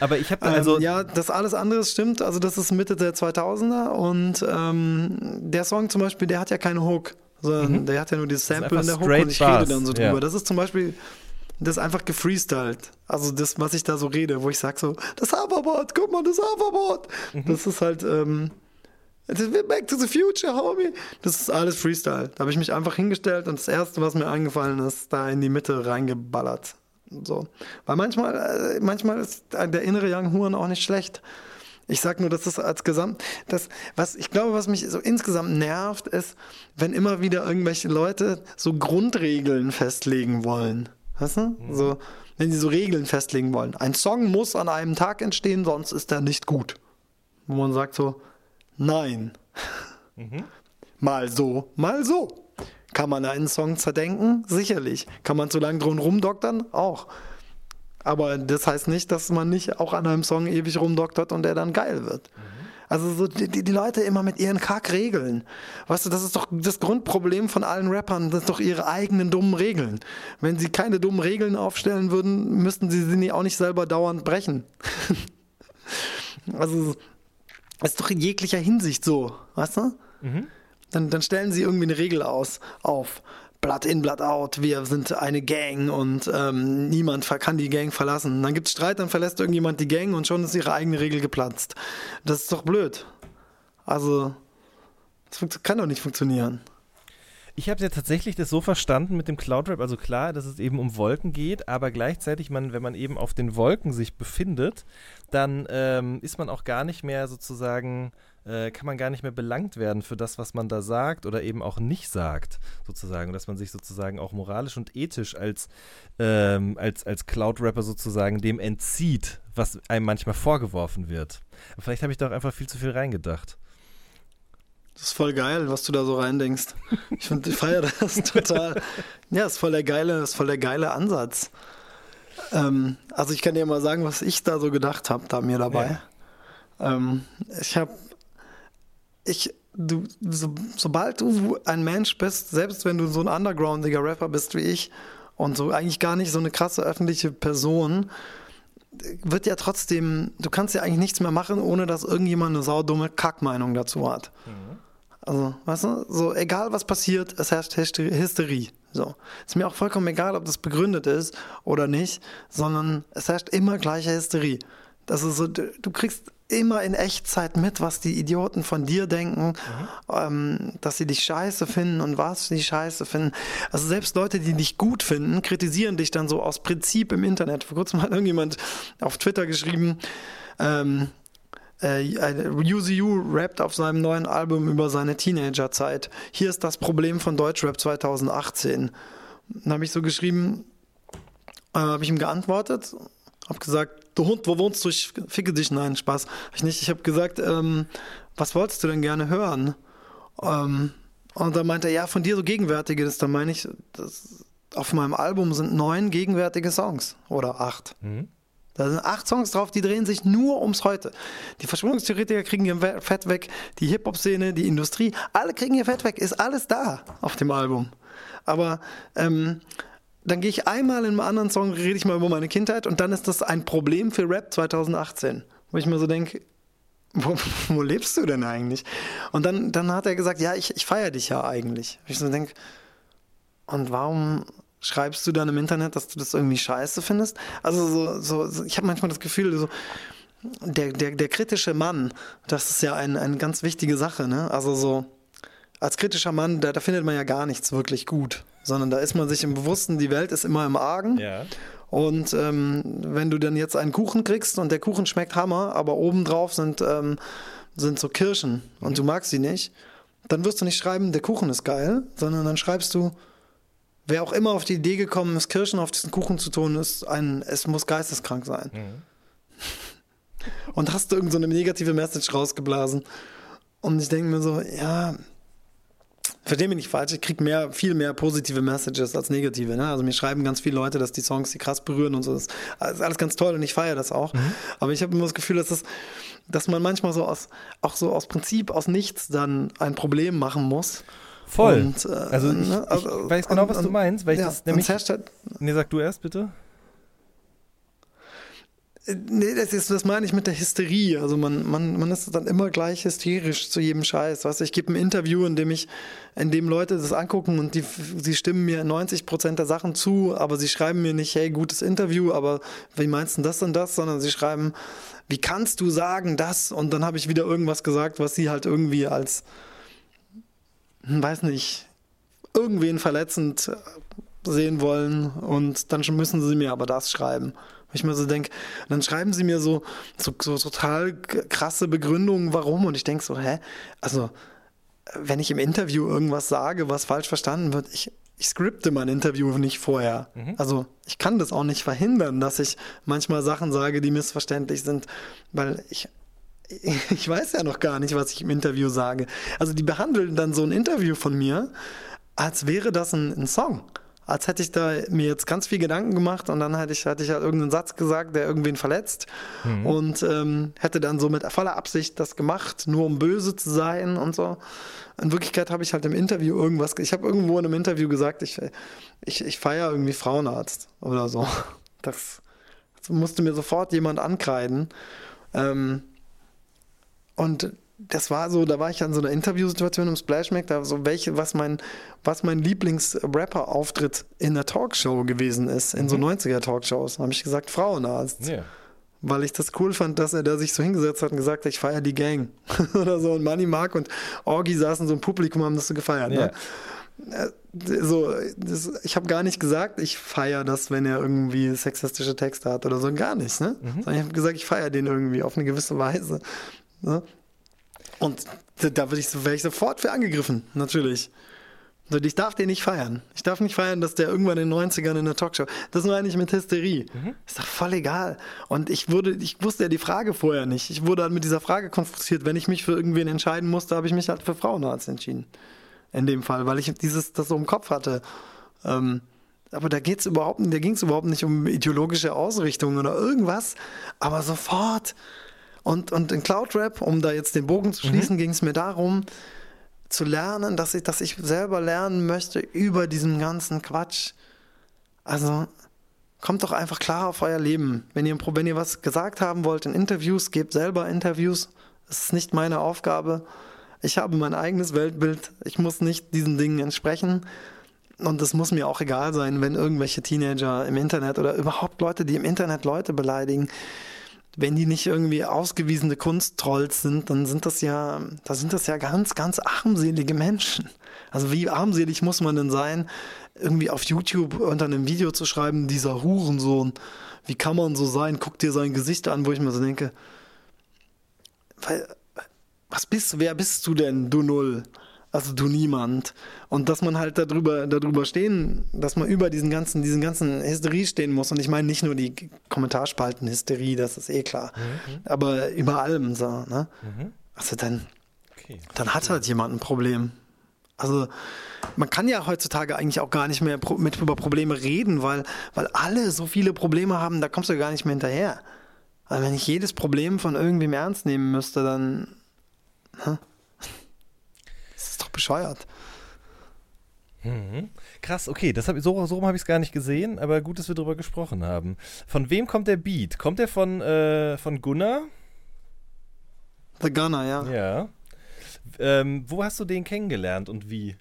Aber ich habe also. Ähm, ja, das alles andere stimmt. Also, das ist Mitte der 2000er. Und ähm, der Song zum Beispiel, der hat ja keine Hook. Sondern mhm. der hat ja nur dieses Sample in der Hook und ich Bars. rede dann so drüber. Ja. Das ist zum Beispiel. Das ist einfach gefreestylt. Also das, was ich da so rede, wo ich sage so, das Hoverboard, guck mal, das Hoverboard. Mhm. Das ist halt, ähm, Back to the Future, Homie. Das ist alles Freestyle. Da habe ich mich einfach hingestellt und das Erste, was mir eingefallen ist, da in die Mitte reingeballert. So. Weil manchmal, äh, manchmal ist der innere Young Huren auch nicht schlecht. Ich sag nur, dass das als Gesamt, das, was ich glaube, was mich so insgesamt nervt, ist, wenn immer wieder irgendwelche Leute so Grundregeln festlegen wollen. Weißt du? Mhm. So, wenn sie so Regeln festlegen wollen. Ein Song muss an einem Tag entstehen, sonst ist er nicht gut. Wo man sagt so, Nein. Mhm. Mal so, mal so. Kann man einen Song zerdenken? Sicherlich. Kann man zu lange drum rumdoktern? Auch. Aber das heißt nicht, dass man nicht auch an einem Song ewig rumdoktert und der dann geil wird. Mhm. Also so die, die Leute immer mit ihren Kackregeln. Weißt du, das ist doch das Grundproblem von allen Rappern, das sind doch ihre eigenen dummen Regeln. Wenn sie keine dummen Regeln aufstellen würden, müssten sie sie auch nicht selber dauernd brechen. also das ist doch in jeglicher Hinsicht so, weißt du? Mhm. Dann, dann stellen sie irgendwie eine Regel aus, auf. Blood in, Blood out, wir sind eine Gang und ähm, niemand kann die Gang verlassen. Dann gibt es Streit, dann verlässt irgendjemand die Gang und schon ist ihre eigene Regel geplatzt. Das ist doch blöd. Also, das kann doch nicht funktionieren. Ich habe ja tatsächlich das so verstanden mit dem Cloud Rap, also klar, dass es eben um Wolken geht, aber gleichzeitig, man, wenn man eben auf den Wolken sich befindet, dann ähm, ist man auch gar nicht mehr sozusagen, äh, kann man gar nicht mehr belangt werden für das, was man da sagt oder eben auch nicht sagt, sozusagen, dass man sich sozusagen auch moralisch und ethisch als, ähm, als, als Cloud-Rapper sozusagen dem entzieht, was einem manchmal vorgeworfen wird. Vielleicht habe ich da auch einfach viel zu viel reingedacht. Das ist voll geil, was du da so reindenkst. Ich, find, ich feiere das total. Ja, ist voll der geile, ist voll der geile Ansatz. Ähm, also ich kann dir mal sagen, was ich da so gedacht habe, da mir dabei. Ja. Ähm, ich habe, ich, du, so, sobald du ein Mensch bist, selbst wenn du so ein undergroundiger Rapper bist wie ich und so eigentlich gar nicht so eine krasse öffentliche Person, wird ja trotzdem, du kannst ja eigentlich nichts mehr machen, ohne dass irgendjemand eine saudumme Kackmeinung dazu hat. Mhm. Also, weißt du, so egal was passiert, es herrscht Hysterie. So. Ist mir auch vollkommen egal, ob das begründet ist oder nicht, sondern es herrscht immer gleiche Hysterie. Das ist so, du, du kriegst immer in Echtzeit mit, was die Idioten von dir denken, mhm. ähm, dass sie dich scheiße finden und was sie scheiße finden. Also selbst Leute, die dich gut finden, kritisieren dich dann so aus Prinzip im Internet. Vor kurzem hat irgendjemand auf Twitter geschrieben, ähm, äh, UZU rappt auf seinem neuen Album über seine Teenagerzeit. Hier ist das Problem von Deutschrap 2018. Dann habe ich so geschrieben, äh, habe ich ihm geantwortet, habe gesagt, du Hund, wo wohnst du? Ich ficke dich. Nein, Spaß. Hab ich nicht. Ich habe gesagt, ähm, was wolltest du denn gerne hören? Ähm, und dann meinte er, ja, von dir so gegenwärtiges. Dann meine ich, das, auf meinem Album sind neun gegenwärtige Songs oder acht. Mhm. Da sind acht Songs drauf, die drehen sich nur ums Heute. Die Verschwörungstheoretiker kriegen ihr Fett weg, die Hip-Hop-Szene, die Industrie, alle kriegen ihr Fett weg, ist alles da auf dem Album. Aber ähm, dann gehe ich einmal in einem anderen Song, rede ich mal über meine Kindheit und dann ist das ein Problem für Rap 2018. Wo ich mir so denke, wo, wo, lebst du denn eigentlich? Und dann, dann hat er gesagt, ja, ich, ich feiere dich ja eigentlich. Und ich so denke, und warum schreibst du dann im Internet, dass du das irgendwie scheiße findest? Also so, so, so ich habe manchmal das Gefühl, so, der, der, der kritische Mann, das ist ja ein, eine ganz wichtige Sache, ne? Also so, als kritischer Mann, da, da findet man ja gar nichts wirklich gut, sondern da ist man sich im Bewussten, die Welt ist immer im Argen. Ja. Und ähm, wenn du dann jetzt einen Kuchen kriegst und der Kuchen schmeckt Hammer, aber obendrauf sind, ähm, sind so Kirschen und mhm. du magst sie nicht, dann wirst du nicht schreiben, der Kuchen ist geil, sondern dann schreibst du, Wer auch immer auf die Idee gekommen ist, Kirschen auf diesen Kuchen zu tun, ist ein, es muss geisteskrank sein. Mhm. Und hast du irgendeine so negative Message rausgeblasen. Und ich denke mir so, ja, verstehe mich nicht falsch, ich kriege mehr, viel mehr positive Messages als negative. Ne? Also mir schreiben ganz viele Leute, dass die Songs sie krass berühren und so. Das ist alles ganz toll und ich feiere das auch. Mhm. Aber ich habe immer das Gefühl, dass, das, dass man manchmal so aus, auch so aus Prinzip, aus nichts dann ein Problem machen muss. Voll. Und, äh, also ich, ne, also, ich weiß genau, und, was du meinst, weil ich ja, das nämlich. Halt, nee, sag du erst bitte. Äh, nee, das, ist, das meine ich mit der Hysterie. Also man, man, man ist dann immer gleich hysterisch zu jedem Scheiß. Weißt du, ich gebe ein Interview, in dem ich, in dem Leute das angucken und die, sie stimmen mir 90 Prozent der Sachen zu, aber sie schreiben mir nicht, hey, gutes Interview, aber wie meinst du das und das, sondern sie schreiben, wie kannst du sagen das? Und dann habe ich wieder irgendwas gesagt, was sie halt irgendwie als weiß nicht, irgendwen verletzend sehen wollen und dann müssen sie mir aber das schreiben. ich mir so denke, dann schreiben sie mir so, so, so total krasse Begründungen, warum und ich denke so, hä? Also, wenn ich im Interview irgendwas sage, was falsch verstanden wird, ich, ich skripte mein Interview nicht vorher. Mhm. Also ich kann das auch nicht verhindern, dass ich manchmal Sachen sage, die missverständlich sind, weil ich ich weiß ja noch gar nicht, was ich im Interview sage. Also die behandeln dann so ein Interview von mir, als wäre das ein, ein Song. Als hätte ich da mir jetzt ganz viel Gedanken gemacht und dann hätte ich, hätte ich halt irgendeinen Satz gesagt, der irgendwen verletzt mhm. und ähm, hätte dann so mit voller Absicht das gemacht, nur um böse zu sein und so. In Wirklichkeit habe ich halt im Interview irgendwas, ich habe irgendwo in einem Interview gesagt, ich, ich, ich feiere irgendwie Frauenarzt oder so. Das, das musste mir sofort jemand ankreiden. Ähm, und das war so, da war ich an so einer Interviewsituation im Splashmack, da so welche, was mein, was mein Lieblings-Rapper-Auftritt in der Talkshow gewesen ist, in mhm. so 90er-Talkshows. habe ich gesagt, Frauenarzt. Yeah. Weil ich das cool fand, dass er da sich so hingesetzt hat und gesagt hat, ich feiere die Gang. Oder so. Und Money Mark und Orgi saßen so im Publikum, haben das so gefeiert. Yeah. Ne? so, das, ich habe gar nicht gesagt, ich feiere das, wenn er irgendwie sexistische Texte hat oder so, gar nicht. Ne? Mhm. ich habe gesagt, ich feiere den irgendwie auf eine gewisse Weise. Ne? Und da würde ich, wäre ich sofort für angegriffen, natürlich. Ich darf den nicht feiern. Ich darf nicht feiern, dass der irgendwann in den 90ern in der Talkshow. Das nur eigentlich mit Hysterie. Mhm. Ist doch voll egal. Und ich wurde, ich wusste ja die Frage vorher nicht. Ich wurde halt mit dieser Frage konfrontiert. Wenn ich mich für irgendwen entscheiden musste, habe ich mich halt für Frauenarzt entschieden. In dem Fall, weil ich dieses, das so im Kopf hatte. Ähm, aber da geht's überhaupt, da ging es überhaupt nicht um ideologische Ausrichtung oder irgendwas. Aber sofort und, und in Cloud Rap, um da jetzt den Bogen zu schließen, mhm. ging es mir darum, zu lernen, dass ich, dass ich selber lernen möchte über diesen ganzen Quatsch. Also kommt doch einfach klar auf euer Leben. Wenn ihr, wenn ihr was gesagt haben wollt in Interviews, gebt selber Interviews. Das ist nicht meine Aufgabe. Ich habe mein eigenes Weltbild. Ich muss nicht diesen Dingen entsprechen. Und es muss mir auch egal sein, wenn irgendwelche Teenager im Internet oder überhaupt Leute, die im Internet Leute beleidigen, wenn die nicht irgendwie ausgewiesene Kunsttrolls sind, dann sind das ja, da sind das ja ganz, ganz armselige Menschen. Also wie armselig muss man denn sein, irgendwie auf YouTube unter einem Video zu schreiben, dieser Hurensohn, wie kann man so sein, guck dir sein Gesicht an, wo ich mir so denke, weil, was bist wer bist du denn, du Null? Also du niemand. Und dass man halt darüber, darüber stehen, dass man über diesen ganzen, diesen ganzen Hysterie stehen muss. Und ich meine nicht nur die Kommentarspalten-Hysterie, das ist eh klar. Mhm. Aber über allem so, ne? Mhm. Also dann, okay. dann hat halt jemand ein Problem. Also man kann ja heutzutage eigentlich auch gar nicht mehr mit über Probleme reden, weil, weil alle so viele Probleme haben, da kommst du gar nicht mehr hinterher. Also wenn ich jedes Problem von irgendwem ernst nehmen müsste, dann. Ne? Bescheuert. Mhm. Krass, okay, das hab, so, so habe ich es gar nicht gesehen, aber gut, dass wir darüber gesprochen haben. Von wem kommt der Beat? Kommt der von, äh, von Gunnar? The Gunner, ja. Ja. Ähm, wo hast du den kennengelernt und wie?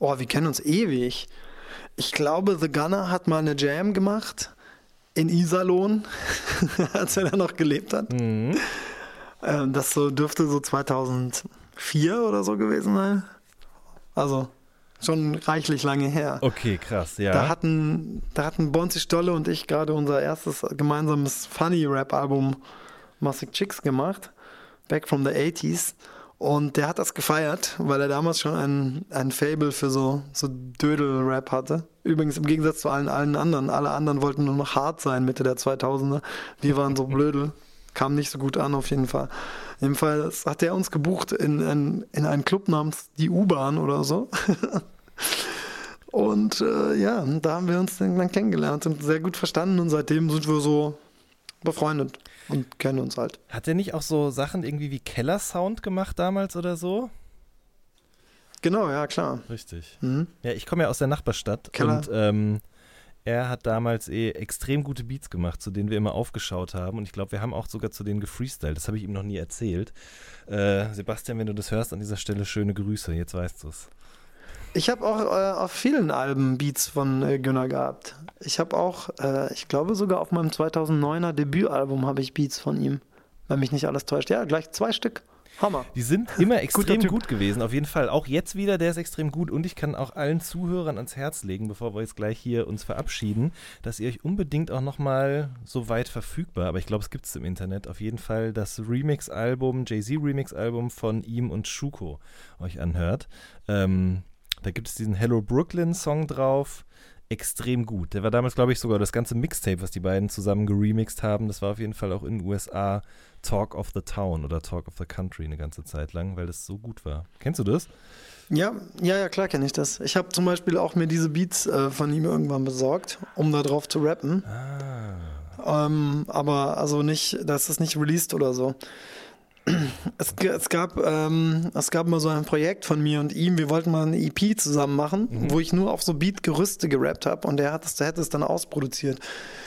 Oh, wir kennen uns ewig. Ich glaube, The Gunner hat mal eine Jam gemacht in Iserlohn, als er da noch gelebt hat. Mhm. Ähm, das so dürfte so 2004 oder so gewesen sein. Also schon reichlich lange her. Okay, krass, ja. Da hatten, da hatten Bonzi Stolle und ich gerade unser erstes gemeinsames Funny-Rap-Album Massive Chicks gemacht. Back from the 80s. Und der hat das gefeiert, weil er damals schon ein, ein Fable für so, so Dödel-Rap hatte. Übrigens im Gegensatz zu allen, allen anderen. Alle anderen wollten nur noch hart sein Mitte der 2000er. Wir waren so blödel. Kam nicht so gut an auf jeden Fall. Jedenfalls hat er uns gebucht in, in, in einen Club namens Die U-Bahn oder so. und äh, ja, da haben wir uns dann kennengelernt und sehr gut verstanden und seitdem sind wir so befreundet und kennen uns halt. Hat er nicht auch so Sachen irgendwie wie Keller-Sound gemacht damals oder so? Genau, ja, klar. Richtig. Mhm. Ja, ich komme ja aus der Nachbarstadt Keller. und ähm, er hat damals eh extrem gute Beats gemacht, zu denen wir immer aufgeschaut haben. Und ich glaube, wir haben auch sogar zu denen gefreestylt. Das habe ich ihm noch nie erzählt. Äh, Sebastian, wenn du das hörst, an dieser Stelle schöne Grüße. Jetzt weißt du es. Ich habe auch äh, auf vielen Alben Beats von äh, Günner gehabt. Ich habe auch, äh, ich glaube sogar auf meinem 2009er Debütalbum habe ich Beats von ihm, wenn mich nicht alles täuscht. Ja, gleich zwei Stück. Hammer. Die sind immer extrem gut gewesen, auf jeden Fall. Auch jetzt wieder, der ist extrem gut. Und ich kann auch allen Zuhörern ans Herz legen, bevor wir jetzt gleich hier uns verabschieden, dass ihr euch unbedingt auch nochmal so weit verfügbar, aber ich glaube, es gibt es im Internet, auf jeden Fall das Remix-Album, Jay-Z Remix-Album von ihm und Schuko euch anhört. Ähm, da gibt es diesen Hello Brooklyn Song drauf. Extrem gut. Der war damals, glaube ich, sogar das ganze Mixtape, was die beiden zusammen geremixed haben. Das war auf jeden Fall auch in den USA Talk of the Town oder Talk of the Country eine ganze Zeit lang, weil das so gut war. Kennst du das? Ja, ja, ja, klar kenne ich das. Ich habe zum Beispiel auch mir diese Beats äh, von ihm irgendwann besorgt, um da drauf zu rappen. Ah. Ähm, aber also nicht, das ist nicht released oder so. Es, es, gab, ähm, es gab mal so ein Projekt von mir und ihm, wir wollten mal eine EP zusammen machen, mhm. wo ich nur auf so Beat-Gerüste gerappt habe und der, hat es, der hätte es dann ausproduziert.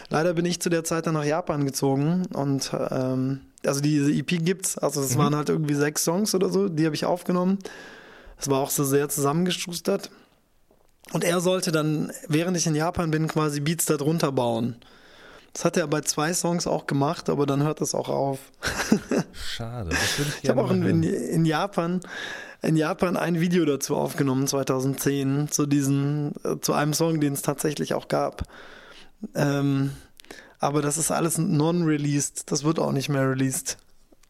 Leider bin ich zu der Zeit dann nach Japan gezogen und ähm, also diese EP gibt's, also es mhm. waren halt irgendwie sechs Songs oder so, die habe ich aufgenommen. Es war auch so sehr zusammengeschustert. Und er sollte dann, während ich in Japan bin, quasi Beats da drunter bauen. Das hat er bei zwei Songs auch gemacht, aber dann hört es auch auf. Schade. ich ich habe auch in, in, Japan in Japan ein Video dazu aufgenommen 2010 zu diesen äh, zu einem Song, den es tatsächlich auch gab. Ähm, aber das ist alles non-released. Das wird auch nicht mehr released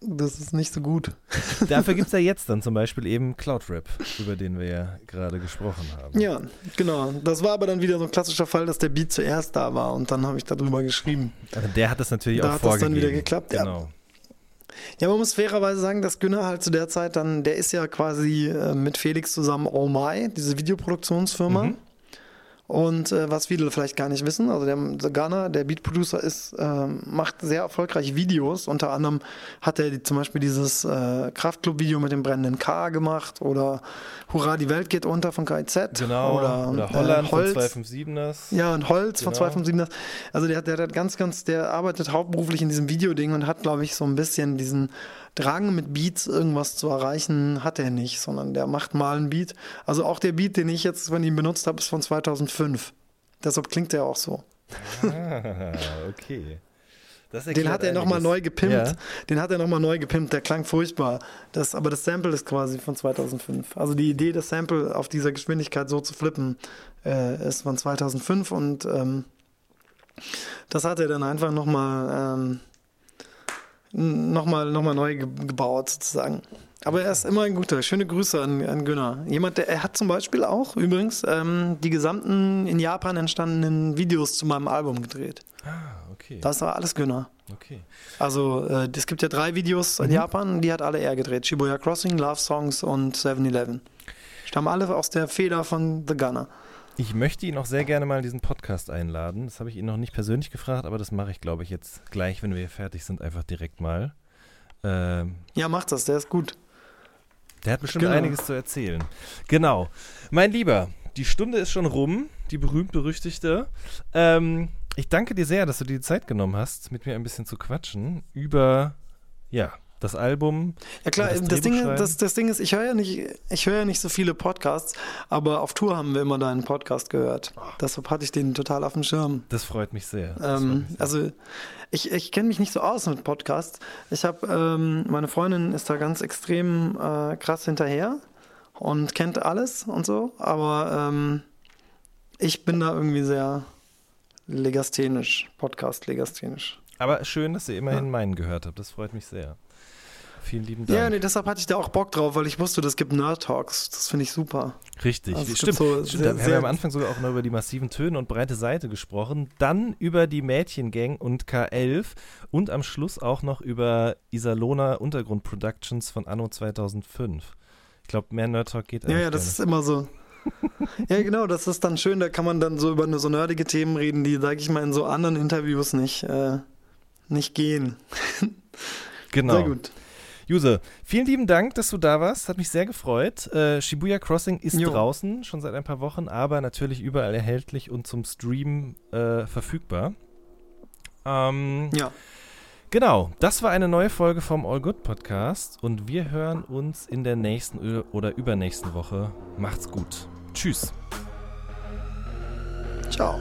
das ist nicht so gut. Dafür gibt es ja jetzt dann zum Beispiel eben Cloudrap, über den wir ja gerade gesprochen haben. Ja, genau. Das war aber dann wieder so ein klassischer Fall, dass der Beat zuerst da war und dann habe ich darüber geschrieben. Aber der hat das natürlich da auch vorgegeben. Da hat das dann wieder geklappt, genau. ja. Ja, man muss fairerweise sagen, dass Günner halt zu der Zeit dann, der ist ja quasi äh, mit Felix zusammen Oh My, diese Videoproduktionsfirma. Mhm. Und äh, was viele vielleicht gar nicht wissen, also der, der Ghana, der Beat Producer ist, äh, macht sehr erfolgreich Videos. Unter anderem hat er die, zum Beispiel dieses äh, Kraftclub-Video mit dem brennenden K gemacht oder Hurra, die Welt geht unter von KIZ. Genau. Oder, oder Holland äh, Holz. von 257ers. Ja, und Holz genau. von 257ers. Also der, der hat ganz, ganz, der arbeitet hauptberuflich in diesem Videoding und hat, glaube ich, so ein bisschen diesen Drang mit Beats irgendwas zu erreichen, hat er nicht, sondern der macht mal einen Beat. Also auch der Beat, den ich jetzt von ihm benutzt habe, ist von 2005. Deshalb klingt er auch so. Ah, okay. Den hat er nochmal neu gepimpt. Ja. Den hat er nochmal neu gepimpt. Der klang furchtbar. Das, aber das Sample ist quasi von 2005. Also die Idee, das Sample auf dieser Geschwindigkeit so zu flippen, äh, ist von 2005 und ähm, das hat er dann einfach nochmal ähm, nochmal noch mal neu gebaut sozusagen. Aber er ist immer ein guter. Schöne Grüße an, an Günner. Jemand, der er hat zum Beispiel auch übrigens ähm, die gesamten in Japan entstandenen Videos zu meinem Album gedreht. Ah, okay. Das war alles Günner. Okay. Also äh, es gibt ja drei Videos mhm. in Japan, die hat alle er gedreht. Shibuya Crossing, Love Songs und 7-Eleven. Stammen alle aus der Feder von The Gunner. Ich möchte ihn auch sehr gerne mal in diesen Podcast einladen. Das habe ich ihn noch nicht persönlich gefragt, aber das mache ich, glaube ich, jetzt gleich, wenn wir fertig sind, einfach direkt mal. Ähm, ja, macht das, der ist gut. Der hat bestimmt genau. einiges zu erzählen. Genau. Mein Lieber, die Stunde ist schon rum, die berühmt-berüchtigte. Ähm, ich danke dir sehr, dass du dir die Zeit genommen hast, mit mir ein bisschen zu quatschen über, ja, das Album. Ja klar, das, das Ding, das, das Ding ist, ich höre ja nicht, ich höre ja nicht so viele Podcasts, aber auf Tour haben wir immer deinen Podcast gehört. Deshalb hatte ich den total auf dem Schirm. Das freut mich sehr. Ähm, mich sehr. Also ich, ich kenne mich nicht so aus mit Podcasts. Ich habe, ähm, meine Freundin ist da ganz extrem äh, krass hinterher und kennt alles und so, aber ähm, ich bin da irgendwie sehr legasthenisch, Podcast-legasthenisch. Aber schön, dass ihr immerhin ja. meinen gehört habt. Das freut mich sehr. Vielen lieben Dank. Ja, nee, deshalb hatte ich da auch Bock drauf, weil ich wusste, das gibt Nerd Talks. Das finde ich super. Richtig, also stimmt. So stimmt. Sehr, wir haben ja am Anfang sogar auch noch über die massiven Töne und breite Seite gesprochen. Dann über die Mädchengang und K11 und am Schluss auch noch über Isalona Untergrund Productions von Anno 2005. Ich glaube, mehr Nerd Talk geht Ja, ja, das ist immer so. ja, genau, das ist dann schön. Da kann man dann so über so nerdige Themen reden, die, sage ich mal, in so anderen Interviews nicht, äh, nicht gehen. genau. Sehr gut. Juse, vielen lieben Dank, dass du da warst. Hat mich sehr gefreut. Äh, Shibuya Crossing ist jo. draußen, schon seit ein paar Wochen, aber natürlich überall erhältlich und zum Stream äh, verfügbar. Ähm, ja. Genau, das war eine neue Folge vom All Good Podcast und wir hören uns in der nächsten oder übernächsten Woche. Macht's gut. Tschüss. Ciao.